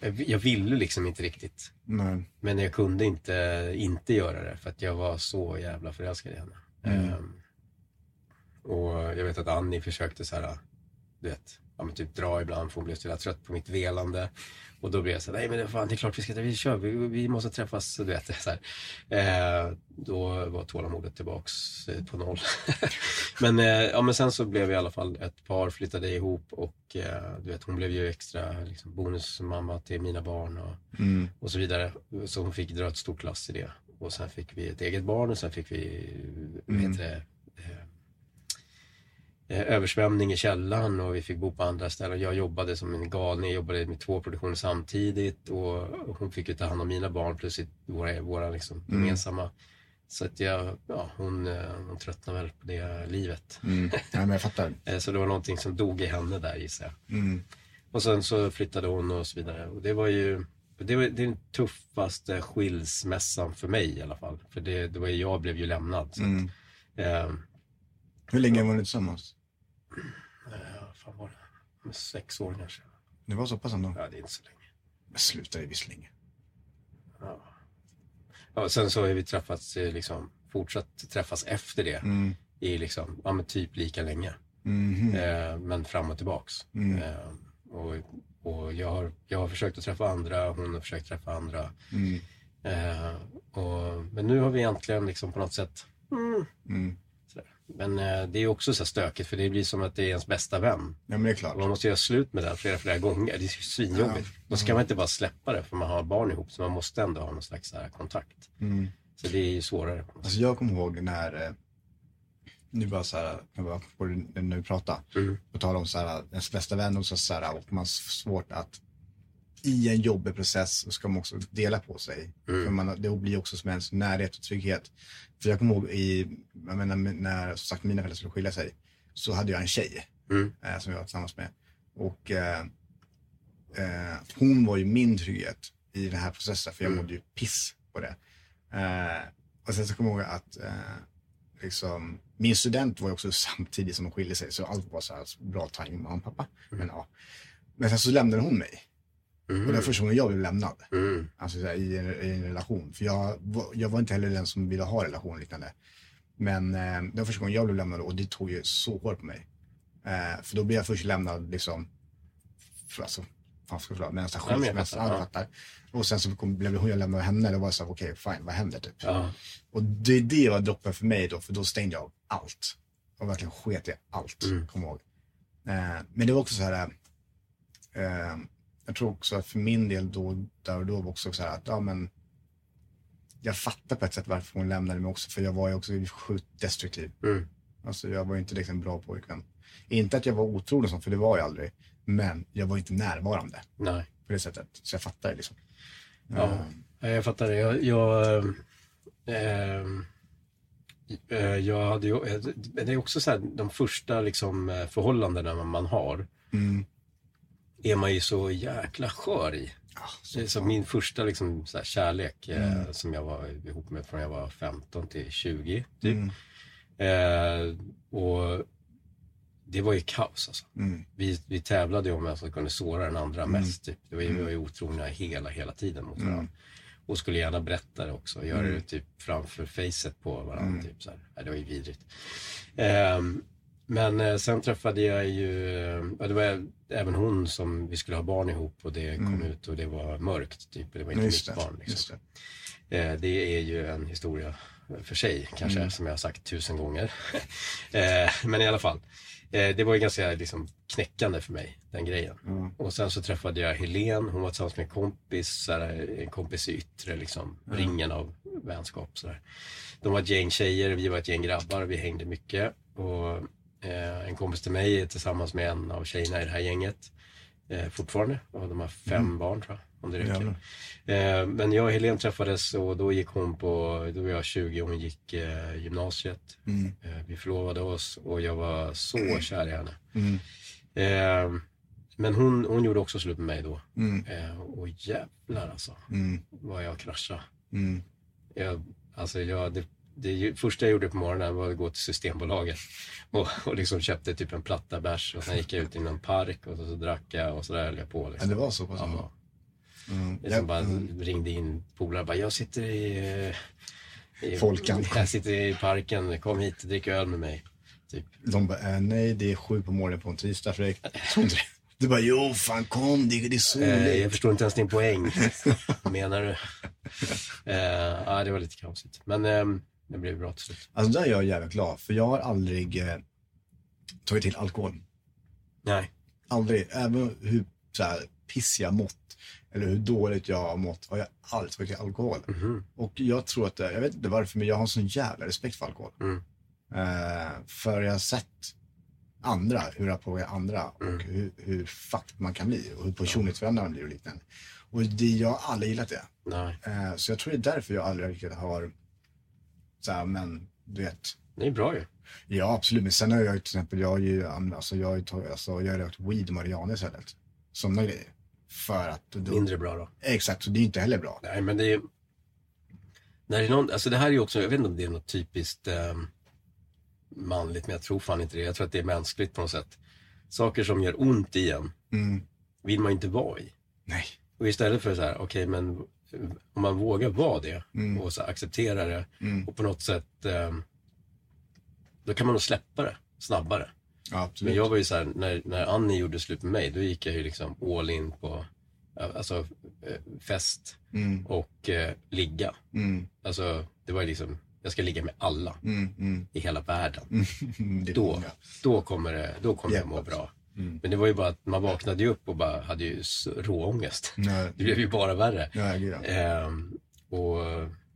jag jag ville liksom inte riktigt. Nej. Men jag kunde inte, inte göra det för att jag var så jävla förälskad i henne. Mm. Ehm, och jag vet att Annie försökte så här, du vet, ja, men typ dra ibland för hon blev så trött på mitt velande. Och då blev jag så här, nej men det, fan, det är klart vi ska, vi kör, vi, vi måste träffas, du vet. Så. Eh, då var tålamodet tillbaks eh, på noll. men, eh, ja, men sen så blev vi i alla fall ett par, flyttade ihop och eh, du vet, hon blev ju extra liksom, bonusmamma till mina barn. Och, Mm. och så vidare. Så hon fick dra ett stort lass i det. Och sen fick vi ett eget barn och sen fick vi vad Mm. heter det, eh, eh, översvämning i källaren och vi fick bo på andra ställen. Jag jobbade som en galning, jag jobbade med två produktioner samtidigt och hon fick ju ta hand om mina barn plus våra, våra liksom Mm. gemensamma. Så att jag, ja, hon, eh, hon tröttnade väl på det livet. Mm. Nej, men jag fattar. Eh, Så det var någonting som dog i henne där gissar jag. Mm. Och sen så flyttade hon och så vidare. Och det var ju det var den tuffaste skilsmässan för mig i alla fall. För det, det var jag blev ju lämnad. Mm. eh, Hur länge var ni tillsammans? Fan var det? Sex år kanske. Det var så pass ändå? Ja, det är inte så länge. Men sluta det visserligen. Ja. Ja, sen så har vi träffats, eh, liksom, fortsatt träffas efter det. Mm. I liksom, ja men typ lika länge. Mhm. Eh, men fram och tillbaks. Mm. Eh, och och jag, har, jag har försökt att träffa andra, hon har försökt träffa andra. Mm. Eh, och, men nu har vi egentligen liksom på något sätt mm, Mm. Men eh, det är också så här stökigt för det blir som att det är ens bästa vän. Ja, men det är Och man klart. måste göra slut med den flera, flera gånger. Det är ju svinjobbigt. Då ska man inte bara släppa det för man har barn ihop. Så man måste ändå ha någon slags så här kontakt. Mm. Så det är ju svårare. Alltså jag kommer ihåg när, eh, nu bara så här, jag bara det vi pratar, Mm. på tal om så här, ens bästa vän och så, så här, och man har svårt att i en jobbig process så ska man också dela på sig. Mm. För man, det blir också som ens närhet och trygghet. För jag kommer ihåg i, jag menar, när som sagt mina föräldrar skulle skilja sig, så hade jag en tjej Mm. eh, som jag var tillsammans med. Och eh, eh, hon var ju min trygghet i den här processen, för jag Mm. mådde ju piss på det. Eh, och sen så kommer jag ihåg att eh, liksom, min student var ju också samtidigt som de skilde sig, så allt var så här bra timing med mamma och pappa. Men, ja. Men sen så lämnade hon mig. Mm. Och var första gången jag blev lämnad. Mm. Alltså så här, i, en, i en relation. För jag, var- jag var inte heller den som ville ha relation och liknande. Men eh, var första gången jag blev lämnad och det tog ju så hårt på mig. Eh, för då blev jag först lämnad liksom, för, alltså, fan ska jag förklara, men en sån här Ja, fattar. Och sen så kom, blev hon jag lämnade henne, det var så okej fine, vad händer typ? Ja. Och det, det var droppen för mig då, för då stängde jag av allt. Och verkligen sket i allt, Mm. kom ihåg. Eh, men det var också så här, eh, jag tror också att för min del då, där och då var också så här att, ja men, jag fattar på ett sätt varför hon lämnade mig också, för jag var ju också sjukt destruktiv. Mm. Alltså jag var inte liksom en bra pojkvän. Inte att jag var sånt, för det var jag aldrig. Men jag var inte närvarande Nej. på det sättet. Så jag fattar det liksom. Ja, Eh, jag fattar det. Jag, jag, eh, jag hade ju, det är också så här, de första liksom, förhållandena man har Mm. Är man ju så jäkla skör i. Är som min första liksom, så kärlek eh, Mm. som jag var ihop med från jag var 15 till 20. Typ. Mm. Eh, och det var ju kaos alltså. Mm. Vi, vi tävlade om vem som kunde såra den andra Mm. mest. Typ. Det var ju, vi var ju otrogna hela, hela tiden mot varandra. Mm. Och skulle gärna berätta det också. Göra Mm. det typ framför facet på varandra. Mm. Typ, så här. Det var ju vidrigt. Ehm, men eh, sen träffade jag ju, ja, det var även hon som vi skulle ha barn ihop och det kom Mm. ut och det var mörkt. Typ, det var inte Just mitt det. barn. Liksom. Det. Eh, det är ju en historia för sig kanske, Mm. som jag har sagt tusen gånger. eh, men i alla fall, det var ju ganska liksom, knäckande för mig, den grejen. Ja. Och sen så träffade jag Helen, hon var tillsammans med en kompis, så en kompis i yttre liksom, Ja. ringen av vänskap. Så. De var ett gäng tjejer, vi var ett gäng grabbar, vi hängde mycket. Och en kompis till mig är tillsammans med en av tjejerna i det här gänget eh, fortfarande. Och de har fem Mm. barn tror jag, om det räcker. Jävlar. Eh, men jag och Helen träffades och då gick hon på, då var jag 20 och hon gick eh, gymnasiet. Mm. Eh, vi förlovade oss och jag var så kär i henne. Mm. Eh, men hon, hon gjorde också slut med mig då. Mm. Eh, och jävlar alltså, Mm. vad jag kraschade. Mm. Jag, alltså jag, det, det första jag gjorde på morgonen var att gå till Systembolaget och, och liksom köpte typ en platta bärs och sen gick jag ut i någon park och så, så drack jag och så där höll jag på. Ja, Liksom. det var så pass. Ja. Mm. Jag som bara Mm. ringde in polare bara, jag sitter i, eh, i Folkan. Jag sitter i parken, kom hit och drick öl med mig. Typ. De bara, äh, nej det är sju på morgonen på en tisdag Fredrik. Du bara, jo fan kom, det, det är soligt. Eh, jag förstår inte ens din poäng. Menar du? Eh, ja, det var lite kaosigt. Men eh, det till slut. Alltså där är jag jävligt glad, för jag har aldrig eh, tagit till alkohol. Nej. Aldrig. Även hur så här, piss jag mått, eller hur dåligt jag har mått, har jag aldrig tagit till alkohol. Mhm. Och jag tror att, det- jag vet inte varför, men jag har sån jävla respekt för alkohol. Mm. Eh, för jag har sett andra, hur det påverkar andra och Mm. hur, hur fucked man kan bli och hur personlighetsförändrande man blir och liknande. Och det, jag har aldrig gillat det. Nej. Eh, så jag tror det är därför jag aldrig riktigt har, så här, men du vet, Det är bra ju. Ja, absolut. Men sen har jag ju till exempel, jag har ju, alltså, jag har ju alltså, jag har rökt weed och marijuana istället. Sådana grejer. För att då, Mindre bra då. Exakt, så det är inte heller bra. Nej, men det är... När det, är någon, alltså det här är ju också, jag vet inte om det är något typiskt eh, manligt, men jag tror fan inte det. Jag tror att det är mänskligt på något sätt. Saker som gör ont i en Mm. vill man inte vara i. Nej. Och istället för så här, okej men eh, om man vågar vara det Mm. och så acceptera det Mm. och på något sätt eh, då kan man nog släppa det snabbare. Ja. Men jag var ju så här, när, när Annie gjorde slut med mig, då gick jag ju liksom all in på alltså, eh, fest Mm. och eh, ligga. Mm. Alltså, det var ju liksom, jag ska ligga med alla Mm. Mm. i hela världen. Då, många. då kommer, det, då kommer jag må bra. Mm. Men det var ju bara att man vaknade ju upp och bara hade ju råångest. Nej. Det blev ju bara värre. Ja. Ehm, och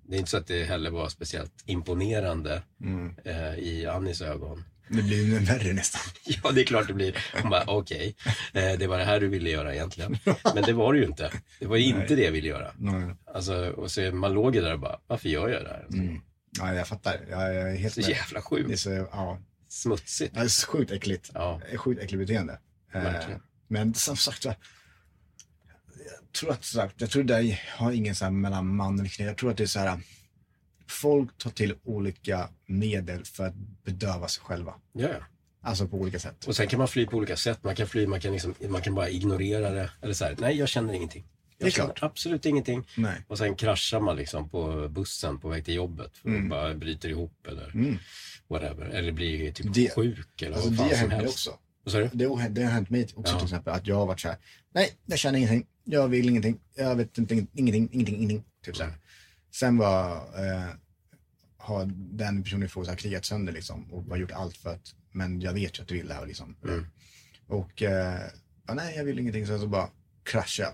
det är inte så att det heller var speciellt imponerande Mm. eh, i Annis ögon. Det blir ju värre nästan. Ja, det är klart det blir. Hon bara, okej, eh, det var det här du ville göra egentligen. Men det var det ju inte. Det var ju inte Nej. det jag ville göra. Nej. Alltså, och så man låg ju där och bara, varför gör jag det här? Mm. Ja, jag fattar. Jag, jag är helt Så med. jävla Det är sjukt. så, ja. Smutsigt. Det är sjukt äckligt. Ja, Sjukt äckligt beteende. Eh, Verkligen. Men som sagt, jag tror att, sagt, jag tror det har ingen så här mellan man och kvinna. Jag tror att det är så här, folk tar till olika medel för att bedöva sig själva. ja, ja. Alltså på olika sätt. Och sen kan man fly på olika sätt. Man kan fly, man kan, liksom, man kan bara ignorera det. Eller så här, nej jag känner ingenting. Det är klart. absolut ingenting. Nej. Och sen kraschar man liksom på bussen på väg till jobbet. För Mm. bara bryter ihop eller Mm. whatever. Eller blir typ Det- sjuk eller Alltså, vad det fan har som helst. också. Vad sa du? Det har, det har hänt mig också Ja. till exempel att jag har varit så här, nej, jag känner ingenting, jag vill ingenting, jag vet inte, ingenting, ingenting, ingenting. Typ så här. Sen var, eh, har den personen i fråga krigat sönder liksom och bara gjort allt för att, men jag vet ju att du vill det här liksom. Mm. Och, eh, ja, nej, jag vill ingenting, sen så bara kraschar jag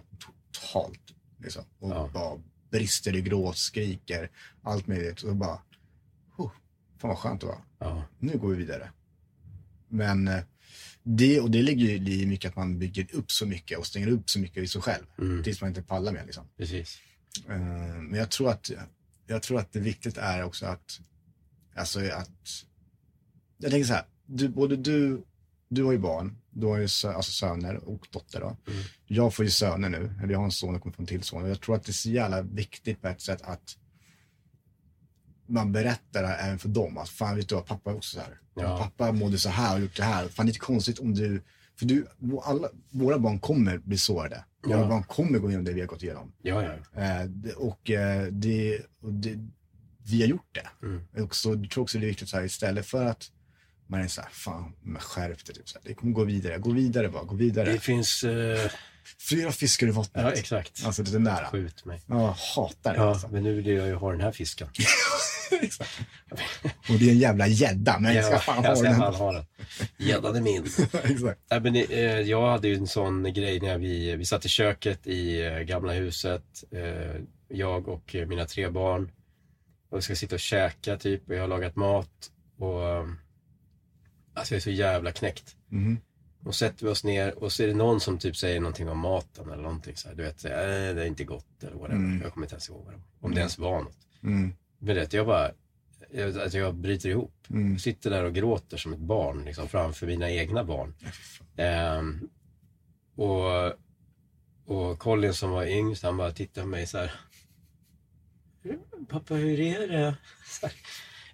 totalt. Liksom. Och Ja. bara brister i gråt, skriker, allt möjligt. Och bara, huh, fan vad skönt det var. Ja. Nu går vi vidare. Men eh, det, och det ligger ju i mycket att man bygger upp så mycket och stänger upp så mycket i sig själv. Mm. Tills man inte pallar mer liksom. Precis. Eh, Men jag tror att, jag tror att det viktigt är också att, alltså att, jag tänker så här, du, både du, du har ju barn, du har ju sö, alltså söner och dotter då. Mm. Jag får ju söner nu, eller jag har en son och kommer få en till son. Jag tror att det är så jävla viktigt på ett sätt att man berättar det här även för dem. Att fan vet du vad, pappa är också så här. Ja. Pappa mådde så här och gjort det här. Fan det är inte konstigt om du, för du, alla, våra barn kommer bli sårade. Våra Ja. barn kommer gå igenom det vi har gått igenom. Ja, ja. Eh, och, eh, det, och det, vi har gjort det. Mm. Och så, jag tror också det är viktigt så här, istället för att man är så här, fan, men skärp dig. Typ, så här, det kommer gå vidare, gå vidare bara, gå vidare. Det finns... eh, Fyra fiskar i vattnet. ja, exakt. Alltså det där. Skjut mig. Ja, hatar det. Ja, Alltså. men nu vill jag ju ha den här fisken. Och det är en jävla gädda, men jag ska fan jag ha ska den. fan ha den. Gäddan är min. Exakt. Nej, men, eh, jag hade ju en sån grej när vi, vi satt i köket i eh, gamla huset. Eh, jag och eh, mina tre barn. Och vi ska sitta och käka typ. Och jag har lagat mat. Och eh, alltså jag är så jävla knäckt. Mhm. Och sätter vi oss ner och så är det någon som typ säger någonting om maten eller någonting så här. Du vet, äh, det är inte gott eller whatever. Mm. Jag kommer inte ens ihåg vad det var. Om det ens var något. Mm. Men vet, jag bara, jag, alltså jag bryter ihop. Mm. Jag sitter där och gråter som ett barn liksom, framför mina egna barn. Ehm, och, och Colin som var yngst, han bara tittade på mig så här. Pappa, hur är det? Så här,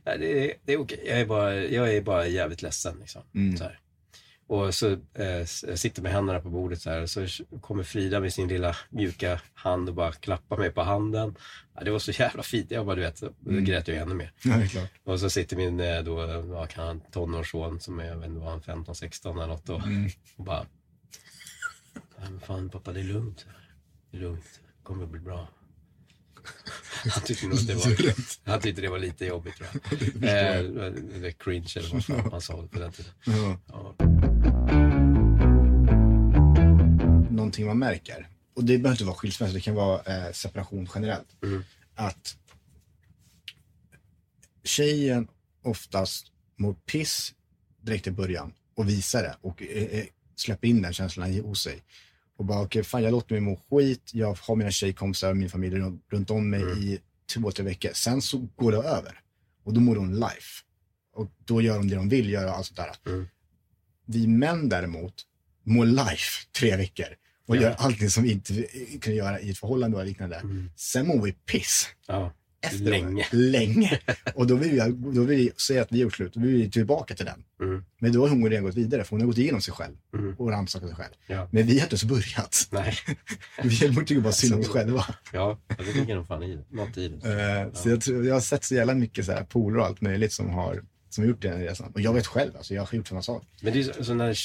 "Ja, det, är- det är okej. Jag är bara, jag är bara jävligt ledsen. Liksom. Mm. Så här. Och så eh, sitter med händerna på bordet så här. Och så kommer Frida med sin lilla mjuka hand och bara klappar mig på handen. Ja, det var så jävla fint. Jag bara, du vet, Mm. grät jag ännu mer. Ja. Och så sitter min eh, då, vad kan han, tonårsson som är, jag vet inte vad han, 15, 16 eller något. Och, Mm. och bara, "Nej, men fan pappa det är lugnt. Det är lugnt. Det kommer att bli bra. Han tyckte nog att det var, han tyckte det var lite jobbigt tror jag. Eh, det cringe eller vad fan han sa på den tiden. Ja. Ja. Någonting man märker, och det behöver inte vara skilsmässa, det kan vara eh, separation generellt. Mm. Att tjejen oftast mår piss direkt i början och visar det och eh, eh, släpper in den känslan i- hos sig. Och bara, okej, fan jag låter mig må skit, jag har mina tjejkompisar och min familj runt, runt om mig Mm. i två, tre veckor. Sen så går det över och då mår hon life. Och då gör de det de vill göra allt sånt där. Mm. Vi män däremot mår life tre veckor och Ja. gör allting som vi inte kan göra i ett förhållande och liknande. Mm. Sen mår vi piss. ja. Efter Länge. Länge. Och då vill vi, då vill vi säga att vi har gjort slut. Då vill vi tillbaka till den. Mm. Men då har hon redan gått vidare, för hon har gått igenom sig själv Mm. och rannsakat sig själv. Ja. Men vi har inte ens börjat. Nej. Vi tycker bara synd om oss själva. Ja, det ligger nog fan i det. Något i det. Eh, Så jag, tror, jag har sett så jävla mycket så här polare och allt möjligt som har, som har gjort den resan. Och jag vet själv, alltså, jag har gjort samma sak. Men det är så, så när,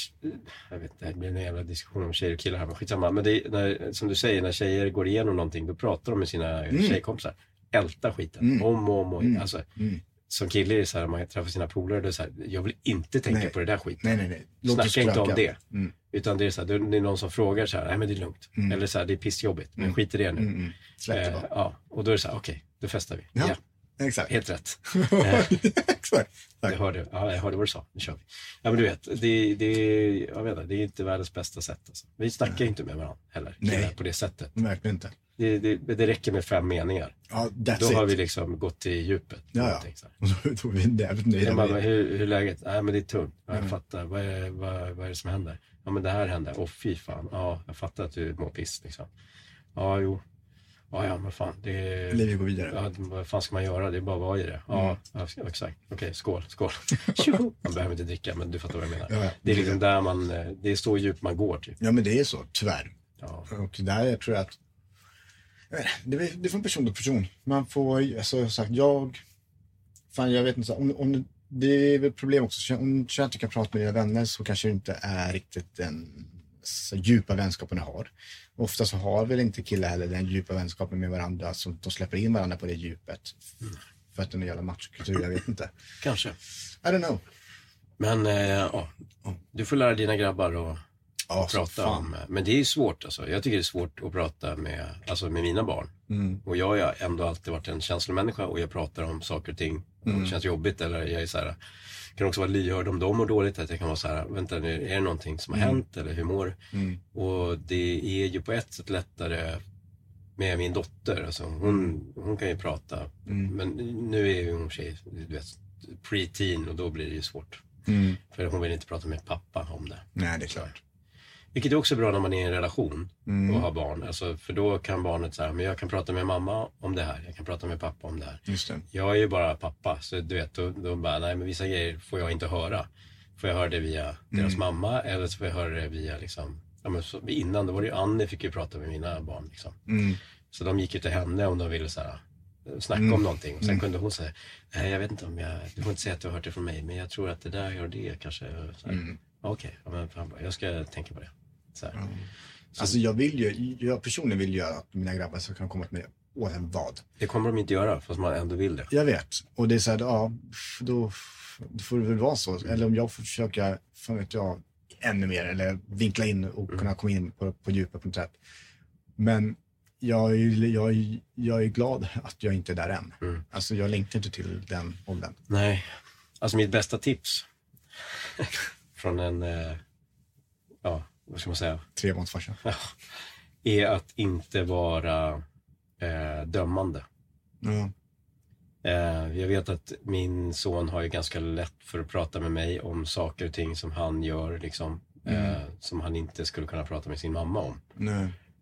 jag vet det blir en jävla diskussion om tjejer och killar här, men skitsamma. Men det är, när, som du säger, när tjejer går igenom någonting, då pratar de med sina Mm. tjejkompisar. Ältar skiten, Mm. om och om och Mm. alltså, Mm. Som kille är det så här, man träffar sina polare, det är så här, jag vill inte tänka Nej. på det där skiten. Nej, nej, nej. Låt Snacka inte om det. Mm. Utan det är så här, det är någon som frågar så här, nej men det är lugnt. Mm. Eller så här, det är pissjobbigt, men Mm. skit i det nu. Mm, mm. Släpp det Eh, bara. ja, och då är det så här, okej, då festar vi. Ja. Ja, Exakt. helt rätt. Exakt. Jag hörde, ja, jag hörde vad du sa, nu kör vi. Ja men du vet, det, det, jag vet inte, det är inte världens bästa sätt. Alltså. Vi snackar ju inte med varandra heller, Nej. på det sättet. Verkligen inte. Det, det, det räcker med fem meningar. Ja, Då it. har vi liksom gått till djupet. Ja, ja. Så. Och är vi jävligt nöjda bara, hur, hur är läget? Nej men det är tungt. Ja, jag Mm. fattar. Vad är, vad, vad är det som händer? Ja men det här händer. Åh fy fan. Ja, jag fattar att du mår piss liksom. Ja, jo. Ja, ja, men fan. Det, Livet går vidare. Ja, vad fan ska man göra? Det är bara att vara i det. Ja, Mm. ja exakt. Okej, skål, skål. Man behöver inte dricka, men du fattar vad jag menar. Ja, ja. Det är liksom där man, det är så djupt man går typ. Ja, men det är så, tyvärr. Ja, Och där jag tror jag att inte, det är, det är från person till person. Man får, alltså sagt, jag, fan jag vet inte, om, om det är väl problem också, om du du kan prata med dina vänner så kanske det inte är riktigt den så djupa vänskapen du har. Ofta så har väl inte killar heller den djupa vänskapen med varandra, så de släpper in varandra på det djupet. För att det är en jävla machokultur, jag vet inte. kanske. I don't know. Men eh, ja, du får lära dina grabbar och Ja, att prata fan. om. Men det är ju svårt alltså. Jag tycker det är svårt att prata med, alltså med mina barn. Mm. Och jag har ändå alltid varit en känslomänniska och jag pratar om saker och ting Mm. som känns jobbigt eller jag är så här, kan också vara lyhörd om de mår dåligt. Att jag kan vara så här, vänta nu, är det någonting som har hänt eller hur mår Mm. Och det är ju på ett sätt lättare med min dotter. Alltså hon, hon kan ju prata. Mm. Men nu är ju hon tjej, du vet, pre-teen och då blir det ju svårt. Mm. För hon vill inte prata med pappa om det. Nej, det är klart. Vilket är också bra när man är i en relation Mm. och har barn. Alltså, för då kan barnet säga, men jag kan prata med mamma om det här. Jag kan prata med pappa om det här. Det. Jag är ju bara pappa, så du vet, då, då bara, nej men vissa grejer får jag inte höra. Får jag höra det via deras mamma eller så får jag höra det via liksom, ja men så, innan då var det ju Annie fick ju prata med mina barn liksom. Mm. Så de gick ju till henne om de ville så här, snacka om någonting. Och sen kunde hon säga, nej jag vet inte om jag, du får inte säga att du har hört det från mig, men jag tror att det där och det kanske. Här, Okej, ja, men fan, jag ska tänka på det. Så här. Alltså jag vill ju, jag personligen vill ju att mina grabbar ska kunna komma till mig oavsett vad. Det kommer de inte göra, fast man ändå vill det. Jag vet. Och det är så här, ja, då, då får det väl vara så. Eller om jag får försöka, fan vet jag, ännu mer eller vinkla in och kunna komma in på, på djupet på något sätt. Men jag är, jag, är, jag är glad att jag inte är där än. Mm. Alltså jag längtar inte till den åldern. Nej, alltså mitt bästa tips från en, eh, ja, vad ska man säga, Trebarnsfarsa. är att inte vara eh, dömande. Eh, jag vet att min son har ju ganska lätt för att prata med mig om saker och ting som han gör, liksom, eh, som han inte skulle kunna prata med sin mamma om.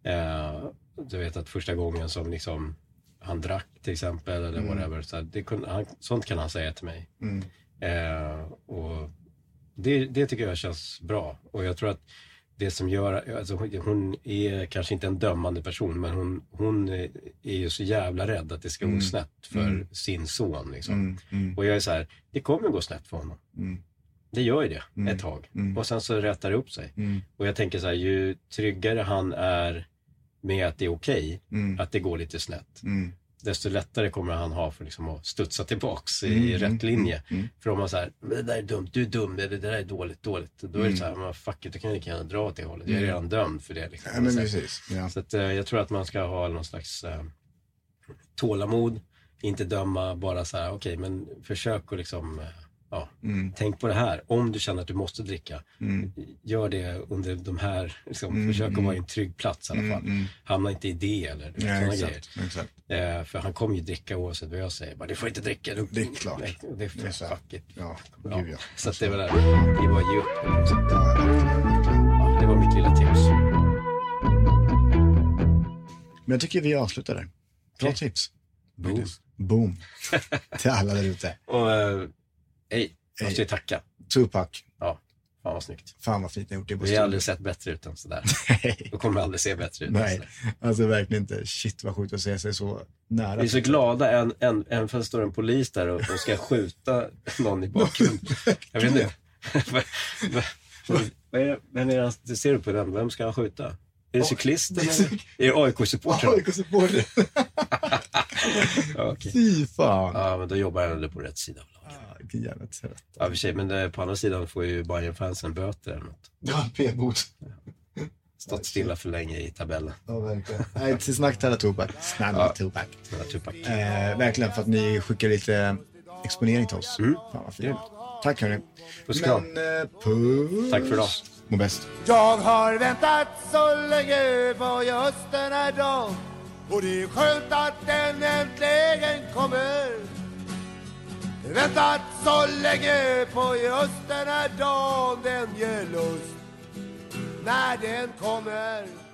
Eh, du vet att första gången som liksom han drack till exempel eller whatever, så det kunde, han, sånt kan han säga till mig. Mm. Eh, och det, det tycker jag känns bra. Och jag tror att det som gör, alltså hon, är kanske inte en dömande person, men hon, hon är ju så jävla rädd att det ska gå snett för sin son. Liksom. Mm. Mm. Och jag är så här, det kommer gå snett för honom. Mm. Det gör ju det ett tag. Mm. Och sen så rättar det upp sig. Mm. Och jag tänker så här, ju tryggare han är med att det är okej, Mm. att det går lite snett, Mm. Desto lättare kommer han ha för liksom att studsa tillbaks i Mm, rätt linje. mm. För om man säger, det där är dumt, du är dum, det, det där är dåligt, dåligt. Då är Mm. det så här, men fuck it, du kan lika gärna dra åt det hållet. Jag är redan dömd för det. Liksom. Ja. Ja. så att, eh, jag tror att man ska ha någon slags eh, tålamod, inte döma, bara så här, okej, men försök att liksom, eh, ja, Mm. tänk på det här. Om du känner att du måste dricka, Mm. gör det under de här, liksom, Mm, försök att mm. vara i en trygg plats i alla fall. Mm, mm. Hamna inte i det eller vet, Ja, exakt. exakt. Eh, för han kommer ju dricka oavsett vad jag säger. Bara, du får inte dricka. Du, Det är klart. Nej, det är, Det är så här. fuck it. Ja, Ja. gud ja. Så det var. Det är bara ge upp. Ja, det var mitt lilla tips. Men jag tycker vi avslutar där. Bra Okej. tips. Boom. Boom. Till alla där ute. Och eh, hej, jag måste ju tacka. Tupac. Ja, fan vad snyggt. Fan vad fint gjort det. Vi har aldrig sett bättre ut än sådär. Nej. Då kommer aldrig se bättre ut. Nej, alltså verkligen inte. Shit vad sjukt att se sig så nära. Vi är så glada, än, än, även fast det står en polis där och, och ska skjuta någon i bakgrunden. Jag vet inte. Vem är det, ser du på den? Vem ska han skjuta? Är det cyklisten eller? Är det AIK-supportern? AIK-supporter. Ja, okej. Fy fan. Ja, men då jobbar jag ändå på rätt sida av laget. Ah, Vilken jävla trött. Ja, för sig, men det, på andra sidan får ju bayern fansen böter eller något. Ja, p-bot. Stått stilla för länge i tabellen. Ja, verkligen. Nej, till snack alla Tupac. Snälla Ja. Tupac. Snälla Tupac. Eh, verkligen för att ni skickar lite exponering till oss. Mm. Fan vad fint. Tack hörni. Puss och kram. Eh. Tack för idag. Må bäst. Jag har väntat så länge på just den här dagen och det är skönt att den äntligen kommer. Väntat så länge på just den här dagen, den ger lust när den kommer.